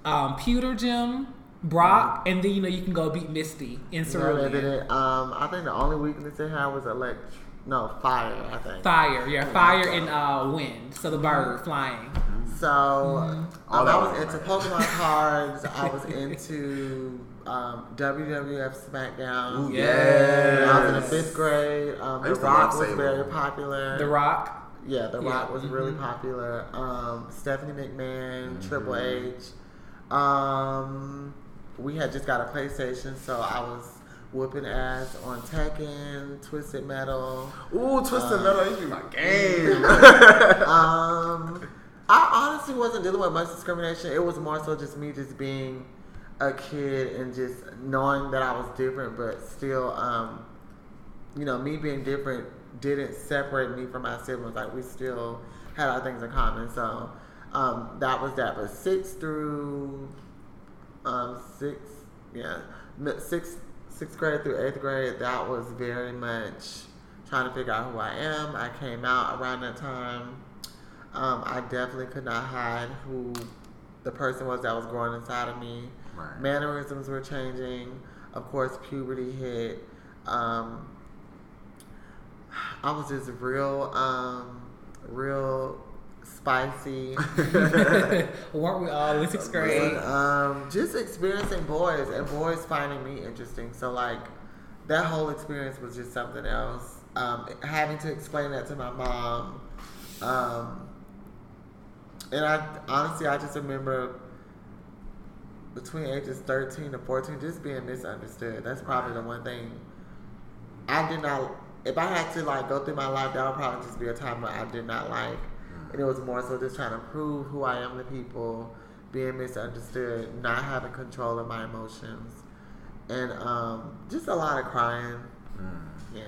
um, Pewter Gym, Brock, and then you know you can go beat Misty in No, they Cerulean. didn't. Um, I think the only weakness they had was elect. No, fire. I think. Fire, yeah, fire and uh, wind. So the bird flying. So All um, Oh, that I was was into. Pokemon cards. I was into um, WWF SmackDown. Ooh, Yes. When I was in the fifth grade. Um, the Rock was Sable. very popular. The Rock. Yeah, The Yeah. Rock was really Mm-hmm. popular. Um, Stephanie McMahon, Triple H. Um, we had just got a PlayStation, so I was whooping ass on Tekken, Twisted Metal. Ooh, Twisted Metal, that used to be my game. Um, I honestly wasn't dealing with much discrimination. It was more so just me just being a kid and just knowing that I was different, but still, um, you know, me being different didn't separate me from my siblings. Like we still had our things in common. So um, that was that. But six through um, six, yeah, six sixth grade through eighth grade, that was very much trying to figure out who I am. I came out around that time. Um, I definitely could not hide who the person was that was growing inside of me. Right. Mannerisms were changing. Of course, puberty hit. Um, I was just real, um, real spicy. Weren't we all in sixth grade? And, um, just experiencing boys and boys finding me interesting. So like that whole experience was just something else. Um, having to explain that to my mom. Um, and I honestly, I just remember between ages 13 to 14 just being misunderstood. That's probably the one thing I did not. If I had to like go through my life, that would probably just be a time where I did not like, and it was more so just trying to prove who I am to people, being misunderstood, not having control of my emotions, and um, just a lot of crying, yeah,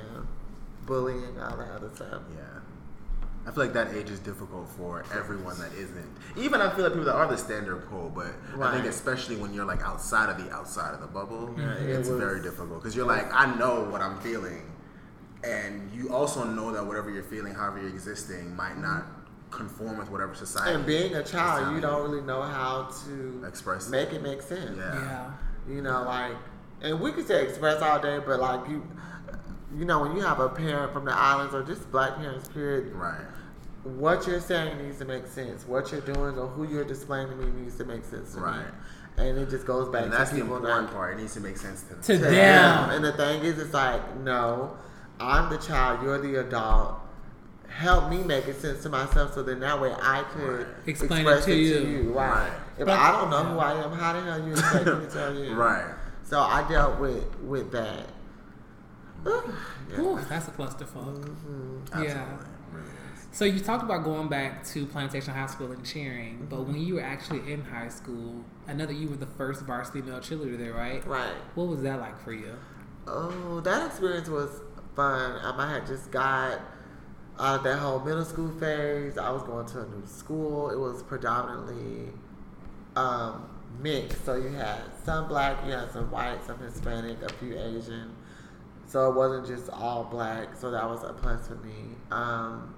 bullying, all that other stuff. Yeah. I feel like that age is difficult for everyone that isn't. Even I feel like people that are the standard pull, but I think especially when you're like outside of the outside of the bubble, Yeah, it it's was- very difficult. Because you're like, I know what I'm feeling, and you also know that whatever you're feeling, however you're existing, might not conform with whatever society. And being a child, you don't really know how to express make it make sense. Yeah. Yeah. You know, like, and we could say express all day, but like you, you know, when you have a parent from the islands or just black parents, period, Right. what you're saying needs to make sense. What you're doing or who you're displaying to me needs to make sense to Right. me. And it just goes back And to that's the people important not part. It needs to make sense to them. To to them. them. And the thing is, it's like, no, I'm the child, you're the adult. Help me make it sense to myself, so then that way I could Right. Explain it express to it to you. you. Right. Right. If But- I don't know who. I am, how the hell you expect me to tell you? Right. So I dealt with with that. Yeah. Ooh, that's a clusterfuck. Mhm. Yeah. Absolutely. Really. So you talked about going back to Plantation High School and cheering, but when you were actually in high school, I know that you were the first varsity male cheerleader there, right? Right. What was that like for you? Oh, that experience was fun. Um, I had just got of that whole middle school phase. I was going to a new school. It was predominantly um, mixed. So you had some black, you had some white, some Hispanic, a few Asian. So it wasn't just all black. So that was a plus for me. Um,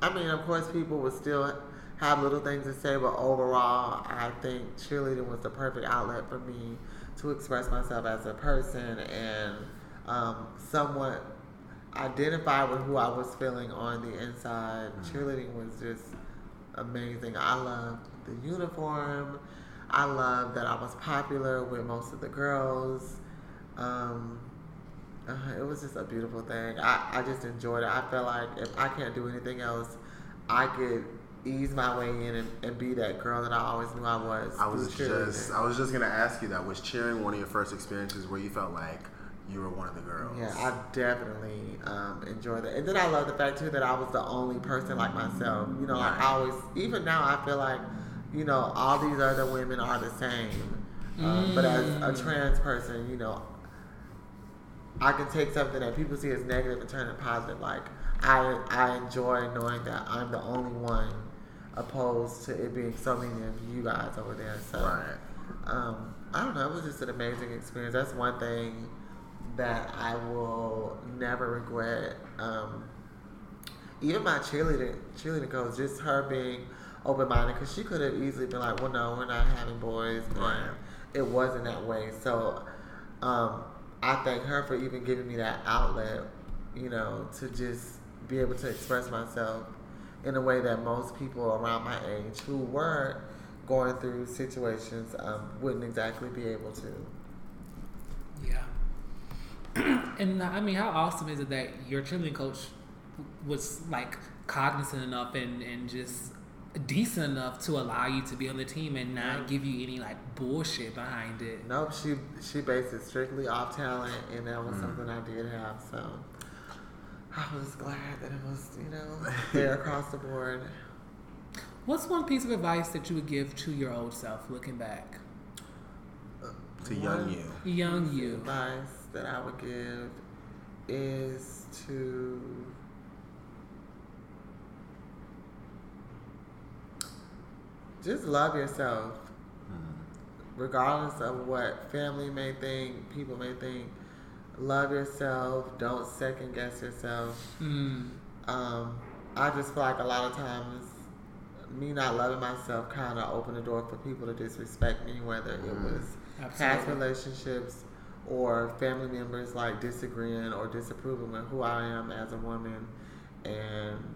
I mean, of course, people would still have little things to say, but overall, I think cheerleading was the perfect outlet for me to express myself as a person and um, somewhat identify with who I was feeling on the inside. Mm-hmm. Cheerleading was just amazing. I loved the uniform. I loved that I was popular with most of the girls. Um, uh, it was just a beautiful thing. I, I just enjoyed it. I felt like if I can't do anything else, I could ease my way in and, and be that girl that I always knew I was. I was just I was just gonna ask you that. Was cheering one of your first experiences where you felt like you were one of the girls? Yeah, I definitely um, enjoyed it. And then I love the fact too that I was the only person like myself. You know, like I always even now I feel like, you know, all these other women are the same. Um, mm. But as a mm. trans person, you know, I can take something that people see as negative and turn it positive. Like I I enjoy knowing that I'm the only one, opposed to it being so many of you guys over there. So right. um, I don't know. It was just an amazing experience. That's one thing that I will never regret. Um, even my cheerleading cheerleading coach, just her being open minded, because she could have easily been like, "Well, no, we're not having boys," right. it wasn't that way. So. Um, I thank her for even giving me that outlet, you know, to just be able to express myself in a way that most people around my age who were going through situations um, wouldn't exactly be able to. Yeah. and I mean, how awesome is it that your cheerleading coach was like cognizant enough and, and just decent enough to allow you to be on the team and not give you any like bullshit behind it. Nope, she she based it strictly off talent, and that was mm. something I did have. So I was glad that it was you know fair across the board. What's one piece of advice that you would give to your old self looking back? To young you. Young you. Advice that I would give is to just love yourself, mm-hmm. regardless of what family may think, people may think. Love yourself. Don't second guess yourself. Mm. Um, I just feel like a lot of times me not loving myself kind of opened the door for people to disrespect me, whether it was Absolutely. past relationships or family members like disagreeing or disapproving with who I am as a woman. And,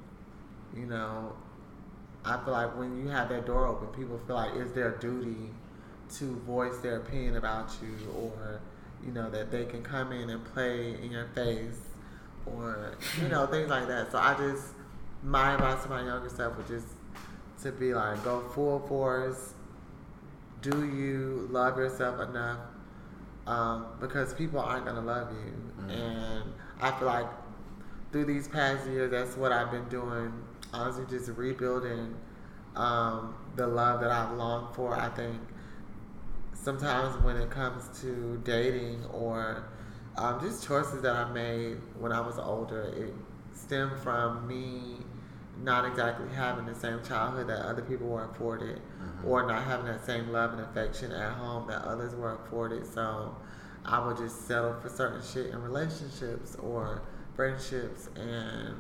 you know, I feel like when you have that door open, people feel like it's their duty to voice their opinion about you or, you know, that they can come in and play in your face or, you know, things like that. So I just, my advice to my younger self would just to be like, go full force. Do you love yourself enough? Um, because people aren't going to love you. Mm-hmm. And I feel like through these past years, that's what I've been doing honestly just rebuilding um, the love that I've longed for. I think sometimes when it comes to dating or um, just choices that I made when I was older, it stemmed from me not exactly having the same childhood that other people were afforded mm-hmm. or not having that same love and affection at home that others were afforded. So I would just settle for certain shit in relationships or friendships and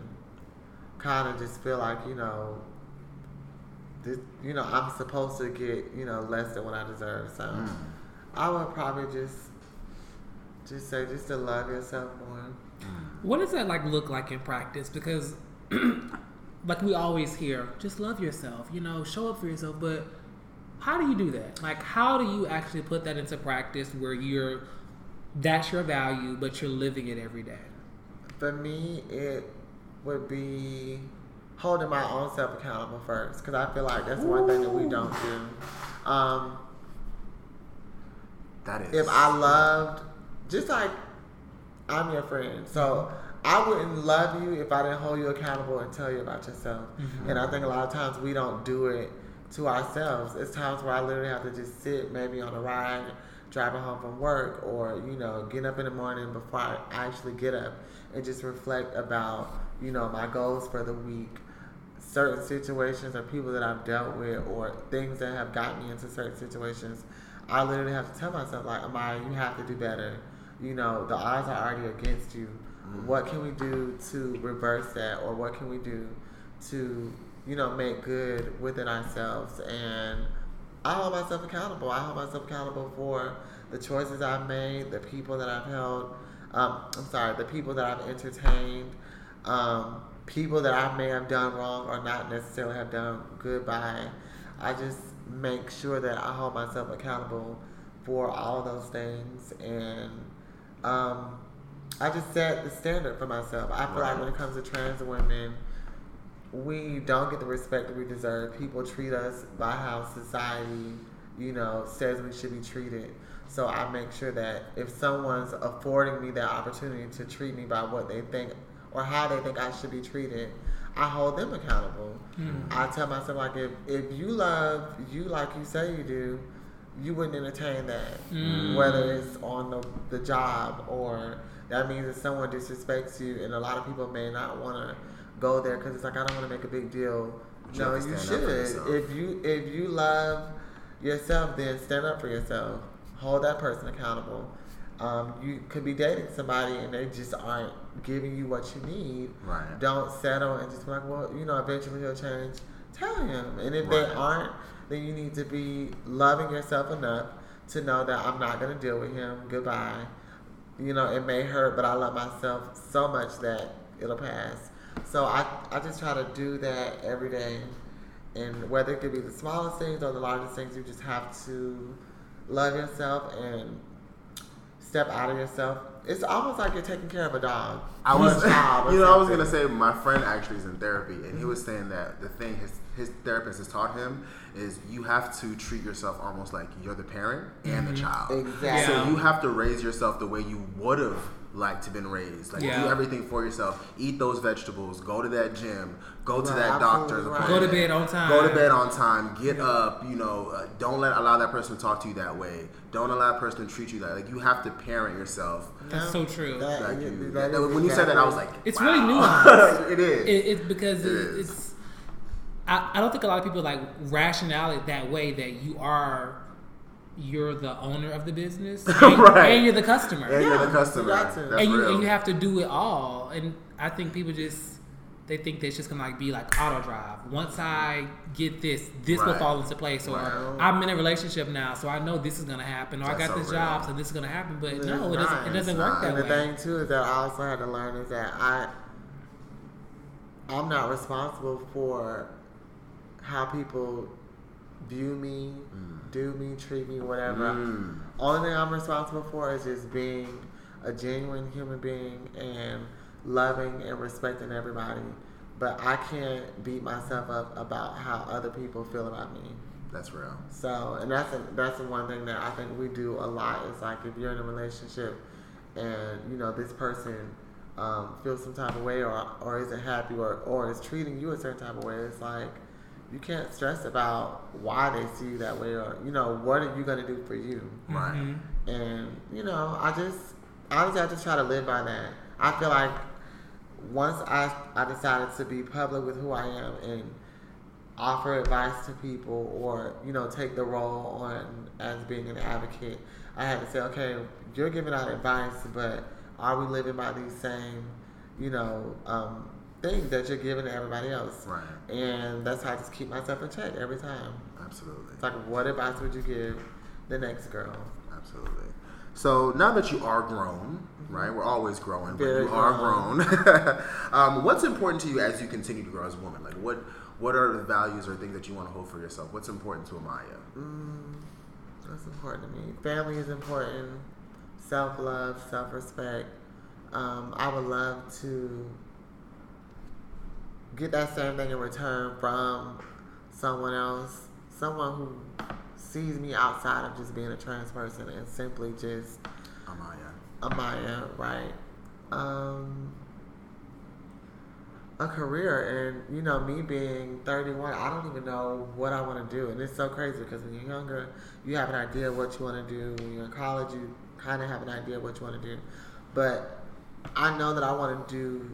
kind of just feel like you know, this, you know, I'm supposed to get you know less than what I deserve. So mm. I would probably just just say just to love yourself more. Mm. What does that like look like in practice? Because like we always hear, just love yourself. You know, show up for yourself, but how do you do that? Like, how do you actually put that into practice where you're that's your value, but you're living it every day? For me, it would be holding my own self accountable first, because I feel like that's one thing that we don't do. Um, that is. If I loved, just like I'm your friend, so I wouldn't love you if I didn't hold you accountable and tell you about yourself. Mm-hmm. And I think a lot of times we don't do it to ourselves. It's times where I literally have to just sit maybe on a ride, driving home from work, or you know, getting up in the morning before I actually get up and just reflect about you know my goals for the week, certain situations or people that I've dealt with, or things that have gotten me into certain situations. I literally have to tell myself like, Amiyah, you have to do better. You know, the odds are already against you. What can we do to reverse that, or what can we do to, you know, make good within ourselves? And I hold myself accountable. I hold myself accountable for the choices I've made, the people that I've held. Um, I'm sorry, the people that I've entertained, um, people that I may have done wrong or not necessarily have done good by. I just make sure that I hold myself accountable for all of those things and um, I just set the standard for myself. I feel like when it comes to trans women, we don't get the respect that we deserve. People treat us by how society, you know, says we should be treated. So I make sure that if someone's affording me that opportunity to treat me by what they think or how they think I should be treated, I hold them accountable. Hmm. I tell myself like if if you love you like you say you do, you wouldn't entertain that. Hmm. Whether it's on the the job or that means if someone disrespects you, and a lot of people may not want to go there because it's like I don't want to make a big deal. You no, you stand up for should. If you if you love yourself, then stand up for yourself. Hold that person accountable. Um, you could be dating somebody and they just aren't giving you what you need. Right. Don't settle and just be like, well, you know, eventually he'll change. Tell him. And if they aren't, then you need to be loving yourself enough to know that I'm not going to deal with him. Goodbye. You know, it may hurt, but I love myself so much that it'll pass. So I, I just try to do that every day. And whether it could be the smallest things or the largest things, you just have to love yourself and step out of yourself. It's almost like you're taking care of a dog. I was, a child you know, I was gonna say my friend actually is in therapy, and he was saying that the thing his his therapist has taught him is you have to treat yourself almost like you're the parent and the child. Exactly. So you have to raise yourself the way you would have liked to been raised. Like Yeah. do everything for yourself. Eat those vegetables. Go to that gym. Go to Right, that absolutely doctor's right. appointment. Go to bed on time. Go to bed on time. Get up. You know, uh, don't let allow that person to talk to you that way. Don't allow that person to treat you that. Like you have to parent yourself. That's so true. That- Like you- you, that that- is when you said that, I was like, It's wow. really nuanced. it is. It, it's because It it, is. it's. I, I don't think a lot of people like rationale it that way that you are, you're the owner of the business, and, Right. and you're the customer, and you're the customer. you got to. That's and you real. and you have to do it all. And I think people just they think that it's just gonna like be like auto drive. Once I get this, this will fall into place. Or Right. I'm in a relationship now, so I know this is gonna happen. Or I got so this real. job, so this is gonna happen. But It's no, it doesn't. It doesn't work not. that And the way. thing too is that I also had to learn is that I I'm not responsible for how people view me, do me, treat me, whatever. Mm. Only thing I'm responsible for is just being a genuine human being and loving and respecting everybody. But I can't beat myself up about how other people feel about me. That's real. So, and that's a, that's the one thing that I think we do a lot. Is like if you're in a relationship and you know this person um, feels some type of way or or isn't happy or or is treating you a certain type of way, it's like you can't stress about why they see you that way or you know what are you gonna do for you. Right. Mm-hmm. And you know, I just honestly I just try to live by that. I feel like once I I decided to be public with who I am and offer advice to people or you know take the role on as being an advocate, I had to say, okay, you're giving out advice, but are we living by these same you know um, things that you're giving to everybody else? Right. And that's how I just keep myself in check every time. Absolutely. It's like, what advice would you give the next girl? Absolutely. So now that you are grown, right? We're always growing, but Very you are grown. grown. um, what's important to you as you continue to grow as a woman? Like what what are the values or things that you want to hold for yourself? What's important to Amiyah? Mm, that's important to me. Family is important. Self love, self respect. Um, I would love to get that same thing in return from someone else, someone who sees me outside of just being a trans person and simply just Amiyah. Amiyah, right? Um, a career. And you know, me being 31, I don't even know what I want to do. And it's so crazy because when you're younger, you have an idea of what you want to do. When you're in college, you kind of have an idea of what you want to do. But I know that I want to do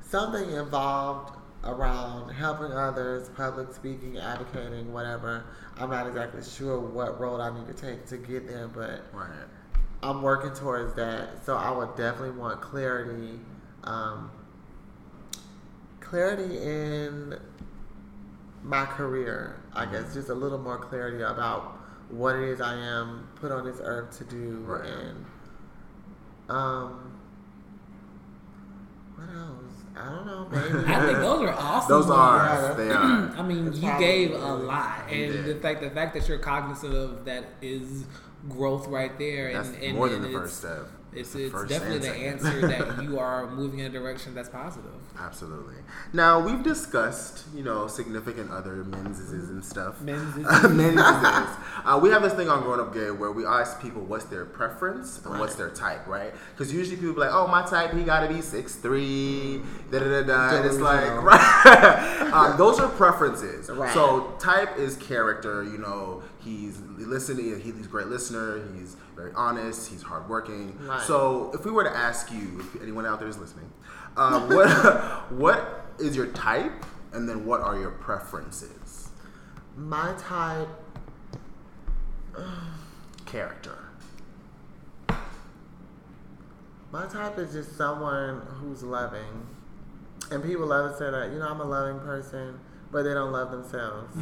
something involved around helping others, public speaking, advocating, whatever. I'm not exactly sure what road I need to take to get there, but Right. I'm working towards that. So I would definitely want clarity, um, clarity in my career. I Mm-hmm. guess just a little more clarity about what it is I am put on this earth to do, Right. and um, what else? I don't know. Maybe I think those are awesome. Those are. They are. I mean, It's you probably gave a lot, and did. the fact the fact that you're cognizant of that is growth right there. That's and, and, more than and the first step. It's, it's first definitely the answer that you are moving in a direction that's positive. Absolutely. Now we've discussed, you know, significant other menses and stuff. Menses. menses. Uh, we have this thing on Growing Up Gay where we ask people what's their preference and what's their type, right? Because usually people be like, oh, my type, he got to be six three, da da da da. And it's like, Delusional. right? um, those are preferences. Right. So type is character. You know, he's listening. He's a great listener. He's very honest. He's hardworking. Right. So if we were to ask you, if anyone out there is listening, um, what what is your type, and then what are your preferences? my type. Character. My type is just someone who's loving. And people love to say that, you know, I'm a loving person, but they don't love themselves.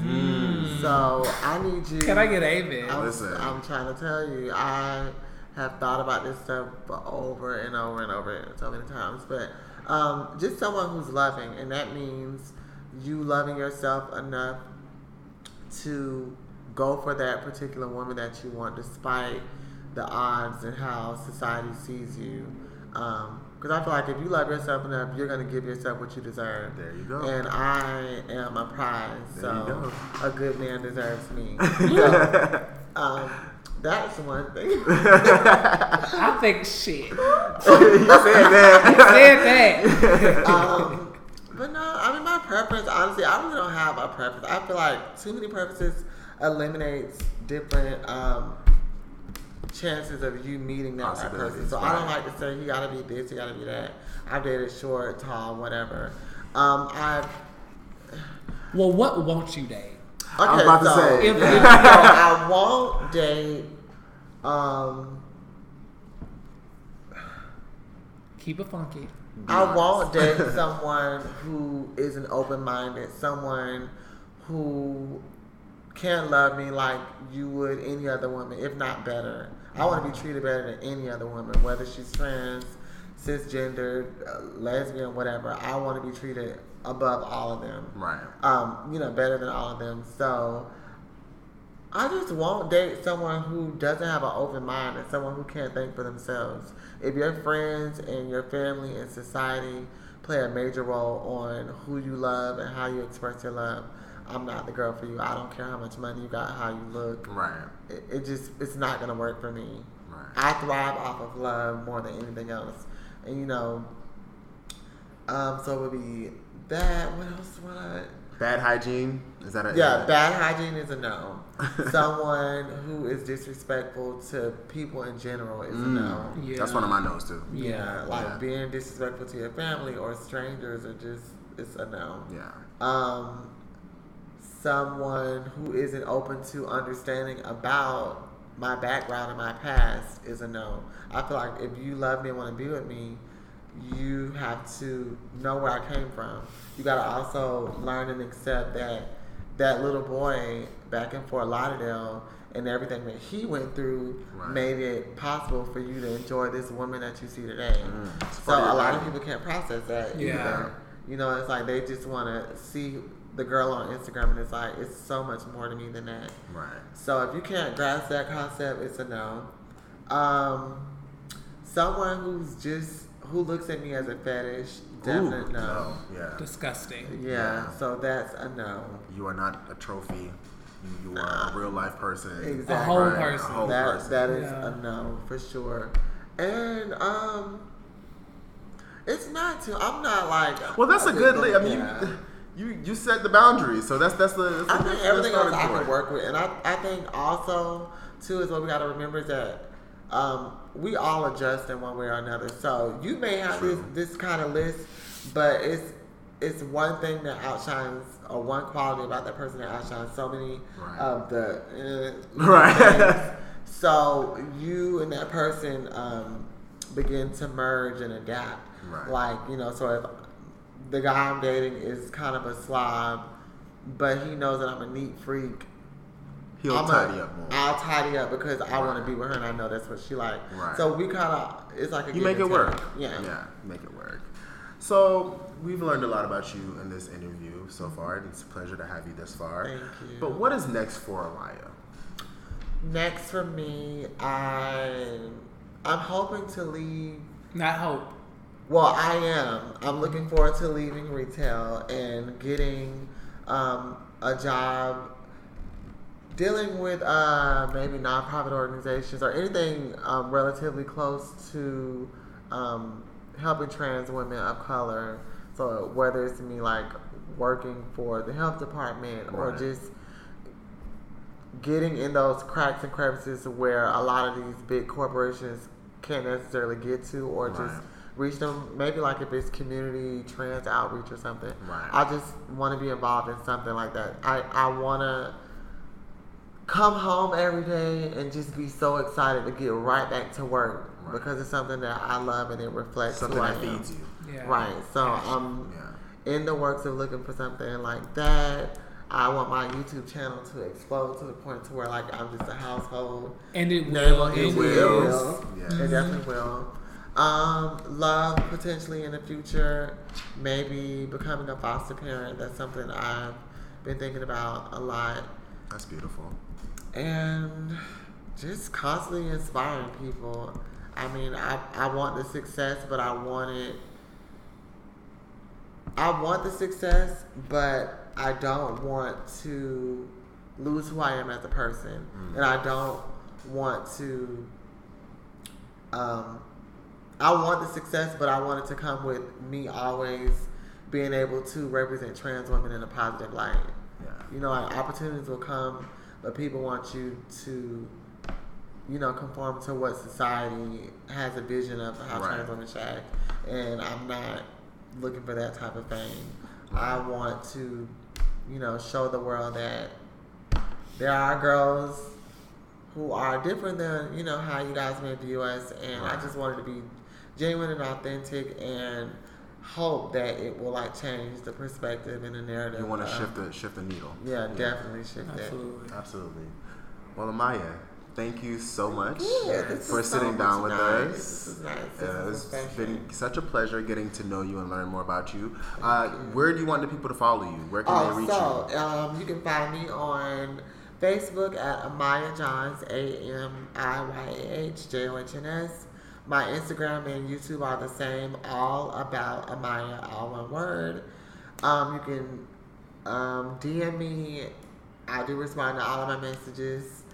So I need you. Can I get amen? I'm, Listen. I'm trying to tell you, I have thought about this stuff for over and over and over so many times. But um, just someone who's loving, and that means you loving yourself enough to go for that particular woman that you want, despite the odds and how society sees you. Because I feel like if you love yourself enough, you're going to give yourself what you deserve. There you go. And I am a prize, There you so go. a good man deserves me. So, um, that's one thing. I think shit. you said that. Said that. um, but no, I mean my preference. Honestly, I really don't have a preference. I feel like too many preferences eliminates different um, chances of you meeting that person. Possibilities, So I don't like to say you gotta be this, you gotta be that. I've dated short, tall, whatever. Um, I've well, what won't you date? okay. I was about to so, say. If- so I won't date. Um, Keep it funky. I won't date someone who isn't open minded, someone who can't love me like you would any other woman, if not better. I want to be treated better than any other woman, whether she's trans, cisgender, uh, lesbian, whatever. I want to be treated above all of them. Right. Um, you know, better than all of them. So I just won't date someone who doesn't have an open mind and someone who can't think for themselves. If your friends and your family and society play a major role on who you love and how you express your love, I'm not the girl for you. I don't care how much money you got, how you look. Right. It, it just it's not gonna work for me. Right. I thrive off of love more than anything else, and you know. Um, so it would be that. What else would I? Bad hygiene. Is that a Yeah, bad hygiene is a no. Someone who is disrespectful to people in general is a no. Yeah. That's one of my no's too. Yeah, like Yeah. being disrespectful to your family or strangers or just it's a no. Yeah. Um, someone who isn't open to understanding about my background and my past is a no. I feel like if you love me and want to be with me, you have to know where I came from. You got to also learn and accept that that little boy back in Fort Lauderdale and everything that he went through Right. made it possible for you to enjoy this woman that you see today. It's So a lot of people can't process that Yeah. either. You know, it's like they just want to see the girl on Instagram, and it's like it's so much more to me than that. Right. So if you can't grasp that concept, it's a no. Um, someone who's just who looks at me as a fetish, definite Ooh, no. Yeah. Disgusting. Yeah, Yeah. so that's a no. You are not a trophy. You, you are a real life person. Exactly. A whole Right, person. A whole that person. that is Yeah. a no for sure. And um, It's not too. I'm not like. Well, that's a good. Li- I mean, yeah. You, you set the boundaries, so that's that's the. That's I the, think everything else I can work with, and I I think also too is what we got to remember is that um, we all adjust in one way or another. So you may have True. this this kind of list, but it's it's one thing that outshines or one quality about that person that outshines so many right. of the uh, right. so you and that person um, begin to merge and adapt. Right. Like you know, so if the guy I'm dating is kind of a slob, but he knows that I'm a neat freak. He'll I'm tidy a, up more. I'll tidy up because I want to be with her and I know that's what she like. Right. So we kind of it's like a you make it work. Yeah. Yeah, make it work. So we've learned a lot about you in this interview so far. and It's a pleasure to have you this far. Thank you. But what is next for Amiyah? Next for me, I I'm hoping to leave. Not hope. Well, I am. I'm looking forward to leaving retail and getting um, a job dealing with uh, maybe nonprofit organizations or anything um, relatively close to um, helping trans women of color. So whether it's me like working for the health department right. or just getting in those cracks and crevices where a lot of these big corporations can't necessarily get to or right. just reach them maybe like if it's community trans outreach or something right. i just want to be involved in something like that i, I want to come home every day and just be so excited to get right back to work right. because it's something that i love and it reflects something that feeds you yeah. right so i'm um, yeah. in the works of looking for something like that I want my YouTube channel to explode to the point to where like I'm just a household. And it will. It, it will. will. Yes. It definitely will. Um, love potentially in the future, maybe becoming a foster parent. That's something I've been thinking about a lot. That's beautiful. And just constantly inspiring people. I mean, I, I want the success, but I want it. I want the success, but I don't want to lose who I am as a person, mm. and I don't want to. Um, I want the success, but I want it to come with me always being able to represent trans women in a positive light. Yeah. You know, like, opportunities will come, but people want you to, you know, conform to what society has a vision of how right. trans women should act, and I'm not looking for that type of thing. Right. I want to you know, show the world that there are girls who are different than, you know, how you guys may view us. And right. I just wanted to be genuine and authentic and hope that it will like change the perspective and the narrative. You want to shift the shift the needle. Yeah, yeah. definitely shift Absolutely. it. Absolutely. Well, Amiyah, thank you so much yeah, for sitting so down with nice. us. Nice. Uh, it's been such a pleasure getting to know you and learn more about you. Uh, where do you want the people to follow you? Where can oh, they reach so, you? Um, you can find me on Facebook at Amiyah Johns, A M I Y A H J O H N S. My Instagram and YouTube are the same, all about Amiyah, all one word. Um, you can um, DM me. I do respond to all of my messages.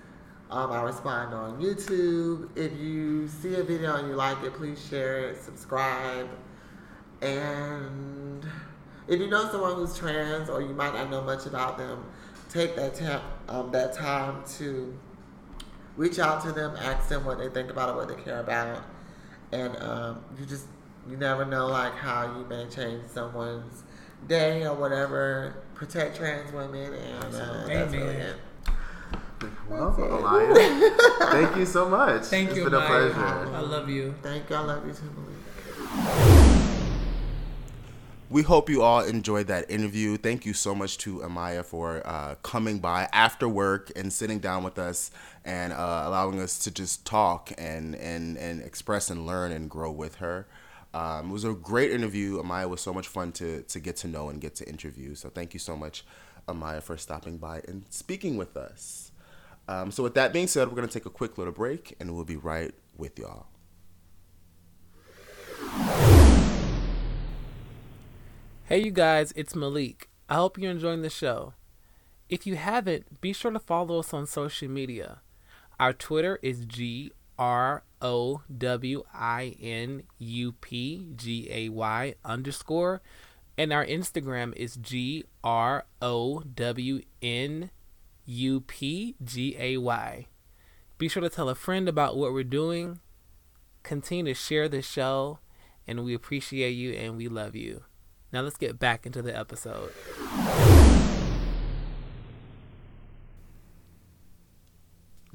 Um, I respond on YouTube. If you see a video and you like it, please share it, subscribe. And if you know someone who's trans or you might not know much about them, take that, ta- um, that time to reach out to them, ask them what they think about it, what they care about. And um, you just, you never know like how you may change someone's day or whatever. Protect trans women and uh, that's really it. Well, Alaya, thank you so much. Thank it's you, been a pleasure. I love you. Thank you. I love you too, We hope you all enjoyed that interview. Thank you so much to Amiyah for uh, coming by after work and sitting down with us and uh, allowing us to just talk and, and, and express and learn and grow with her. Um, it was a great interview. Amiyah was so much fun to, to get to know and get to interview. So thank you so much, Amiyah, for stopping by and speaking with us. Um, so, with that being said, we're going to take a quick little break and we'll be right with y'all. Hey, you guys, it's Malik. I hope you're enjoying the show. If you haven't, be sure to follow us on social media. Our Twitter is G R O W I N U P G A Y underscore. And our Instagram is G R O W N U P G A Y. Be sure to tell a friend about what we're doing. Continue to share the show, and we appreciate you and we love you. Now let's get back into the episode.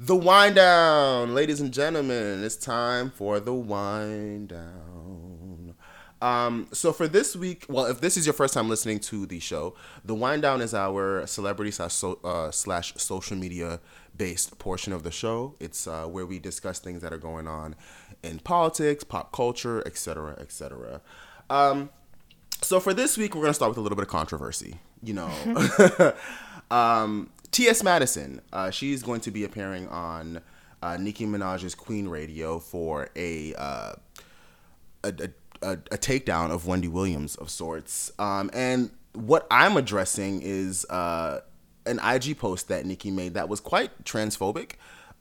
The wind down, ladies and gentlemen. It's time for the wind down. Um, so for this week, well, if this is your first time listening to the show, the wind down is our celebrity slash, so, uh, slash social media based portion of the show. It's uh, where we discuss things that are going on in politics, pop culture, etc., etc. Um, so for this week, we're gonna start with a little bit of controversy. You know, um, T.S. Madison, uh, she's going to be appearing on uh, Nicki Minaj's Queen Radio for a, uh, a, a, a, a, takedown of Wendy Williams of sorts. Um, and what I'm addressing is uh, an IG post that Nicki made that was quite transphobic.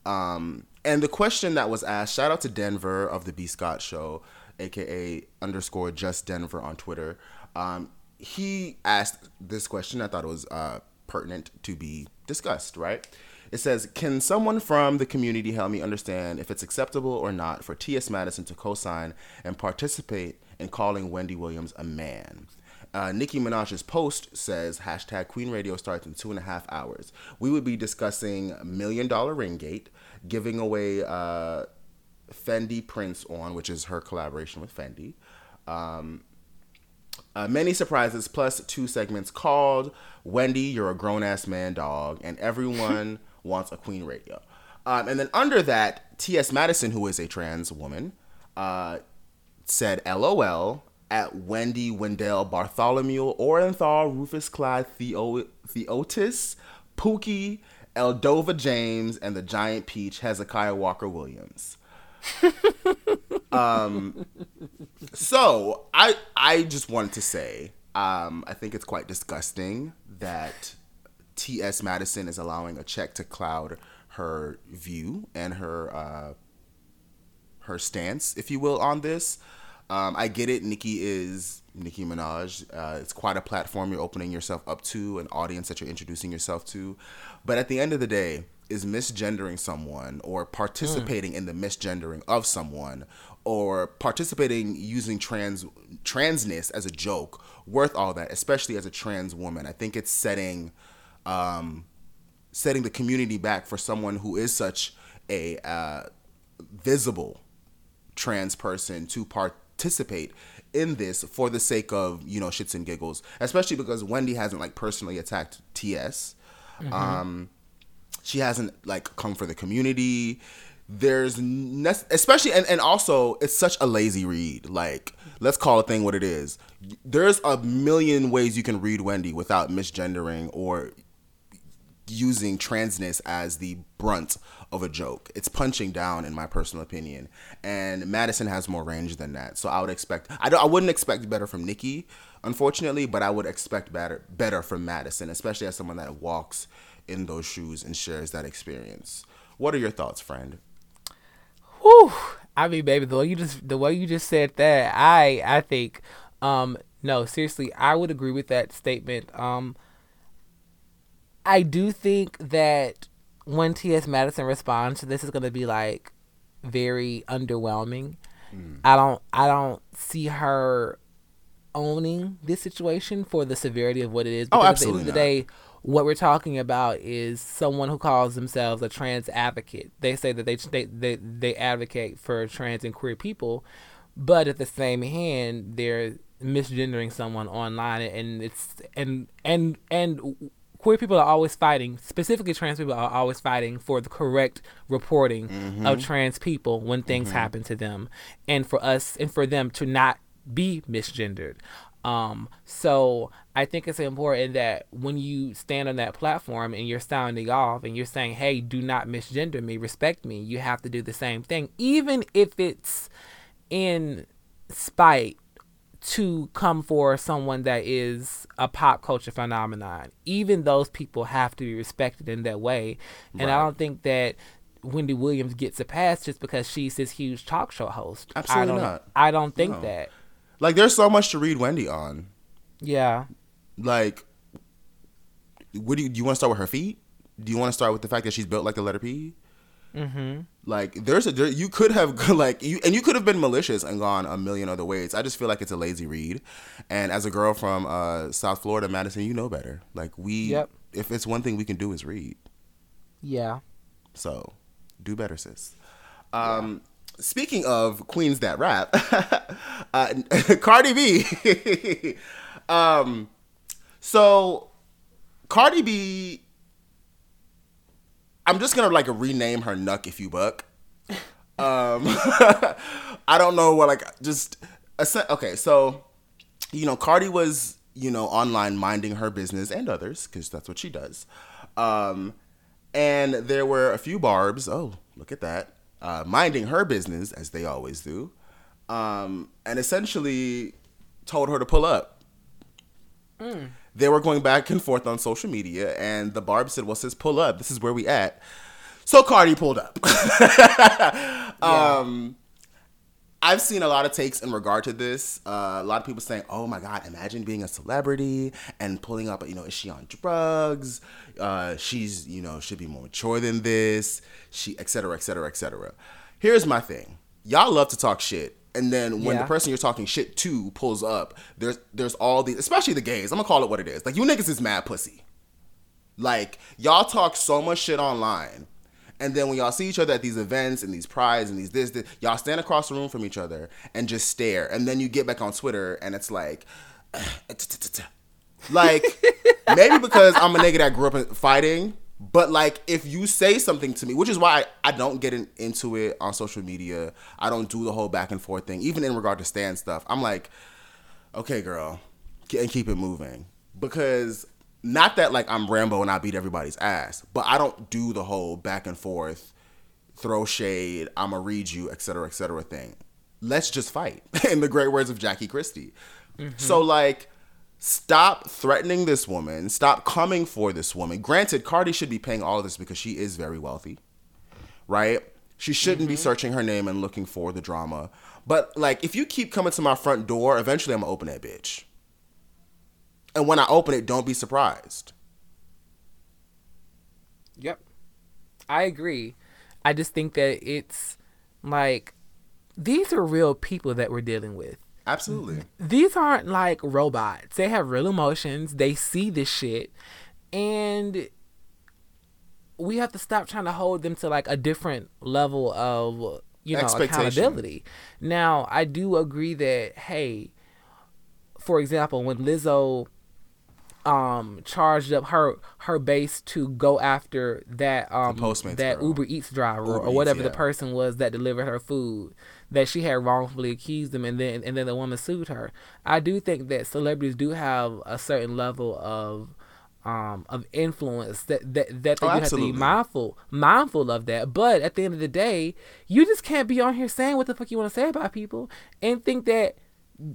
Um, and the question that was asked, shout out to Denver of the B. Scott Show, aka underscore just Denver on Twitter. Um, he asked this question. I thought it was uh, pertinent to be discussed, right? It says, Can someone from the community help me understand if it's acceptable or not for T.S. Madison to co sign and participate in calling Wendy Williams a man? Uh, Nicki Minaj's post says, hashtag Queen Radio starts in two and a half hours. We would be discussing Million Dollar Ring Gate, giving away uh, Fendi Prints On, which is her collaboration with Fendi. Um, uh, many surprises, plus two segments called Wendy, You're a Grown Ass Man Dog, and Everyone Wants a Queen Radio. Um, and then under that, T.S. Madison, who is a trans woman, uh, said LOL at Wendy Wendell Bartholomew, Orenthal, Rufus Clyde Theo- Theotis, Pookie, Eldova James, and the Giant Peach Hezekiah Walker Williams. Um, so I I just wanted to say um, I think it's quite disgusting that T.S. Madison is allowing a check to cloud her view and her uh, her stance, if you will, on this. Um, I get it. Nicki is Nicki Minaj. Uh, it's quite a platform you're opening yourself up to, an audience that you're introducing yourself to. But at the end of the day, is misgendering someone or participating mm. in the misgendering of someone or participating using trans transness as a joke worth all that especially as a trans woman i think it's setting um, setting the community back for someone who is such a uh, visible trans person to participate in this for the sake of you know shits and giggles especially because wendy hasn't like personally attacked ts mm-hmm. um, she hasn't like come for the community. There's ne- especially and, and also it's such a lazy read. Like let's call a thing what it is. There's a million ways you can read wendy without misgendering or using transness as the brunt of a joke. It's punching down in my personal opinion. And madison has more range than that. So i would expect i, don't, I wouldn't expect better from Nicki, unfortunately but i would expect better better from madison especially as someone that walks in those shoes and shares that experience what are your thoughts friend Whew. I mean, baby, the way you just the way you just said that, I I think, um, no, seriously, I would agree with that statement. Um, I do think that when T.S. Madison responds, this is going to be like very underwhelming. Mm. I don't I don't see her owning this situation for the severity of what it is. Oh, because oh, absolutely. At the end of the day, what we're talking about is someone who calls themselves a trans advocate. They say that they they they, they advocate for trans and queer people, but at the same hand, they're misgendering someone online, and it's and and and queer people are always fighting, specifically trans people are always fighting for the correct reporting mm-hmm. of trans people when things mm-hmm. happen to them, and for us and for them to not be misgendered. Um, so I think it's important that when you stand on that platform and you're sounding off and you're saying, "Hey, do not misgender me, respect me," you have to do the same thing, even if it's in spite to come for someone that is a pop culture phenomenon. Even those people have to be respected in that way, and right. I don't think that Wendy Williams gets a pass just because she's this huge talk show host. Absolutely I don't, not. I don't think No. that. Like, there's so much to read Wendy on. Yeah. Like, what do you, do you want to start with her feet? Do you want to start with the fact that she's built like the letter P? Mm-hmm. Like, there's a there, you could have like you and you could have been malicious and gone a million other ways. I just feel like it's a lazy read. And as a girl from uh, South Florida, Madison, you know better. Like we, Yep. if it's one thing we can do is read. Yeah. So, do better, sis. Um, Speaking of queens that rap, uh, Cardi B. um, so Cardi B, I'm just gonna like rename her Nuck if you buck. Um, I don't know what like just okay. So you know, Cardi was you know online minding her business and others because that's what she does. Um, and there were a few barbs. Oh, look at that, uh, minding her business as they always do, um, and essentially told her to pull up. They were going back and forth on social media, and the barb said, "Well, sis, pull up. This is where we at." So Cardi pulled up. Um, I've seen a lot of takes in regard to this. Uh, a lot of people saying, "Oh my God, imagine being a celebrity and pulling up. You know, is she on drugs? Uh, she's you know should be more mature than this. She, et cetera, et cetera, et cetera." Here's my thing: y'all love to talk shit, and then when Yeah. the person you're talking shit to pulls up, there's there's all these, especially the gays. I'm gonna call it what it is. Like you niggas is mad pussy. Like y'all talk so much shit online, and then when y'all see each other at these events and these prides and these this, this y'all stand across the room from each other and just stare, and then you get back on Twitter and it's like, like maybe because I'm a nigga that grew up fighting, but like if you say something to me, which is why I, I don't get in, into it on social media, I don't do the whole back and forth thing, even in regard to stand stuff. I'm like, okay, girl, and keep it moving. Because not that like I'm Rambo and I beat everybody's ass, but I don't do the whole back and forth, throw shade, I'ma read you, et cetera, et cetera thing. Let's just fight, in the great words of Jackie Christie. Mm-hmm. So like, stop threatening this woman. Stop coming for this woman. Granted, Cardi should be paying all of this because she is very wealthy, right? She shouldn't be mm-hmm. searching her name and looking for the drama. But like, if you keep coming to my front door, eventually I'm gonna open that bitch. And when I open it, don't be surprised. Yep. I agree. I just think that it's like these are real people that we're dealing with. Absolutely. These aren't like robots. They have real emotions. They see this shit. And we have to stop trying to hold them to like a different level of, you know, accountability. Now, I do agree that hey, for example, when Lizzo um charged up her her base to go after that um that girl. Uber Eats driver Uber or Eats, whatever the person was that delivered her food that she had wrongfully accused them and then and then the woman sued her. I do think that celebrities do have a certain level of um of influence that that that they Oh, do have to be mindful mindful of that. But at the end of the day, you just can't be on here saying what the fuck you want to say about people and think that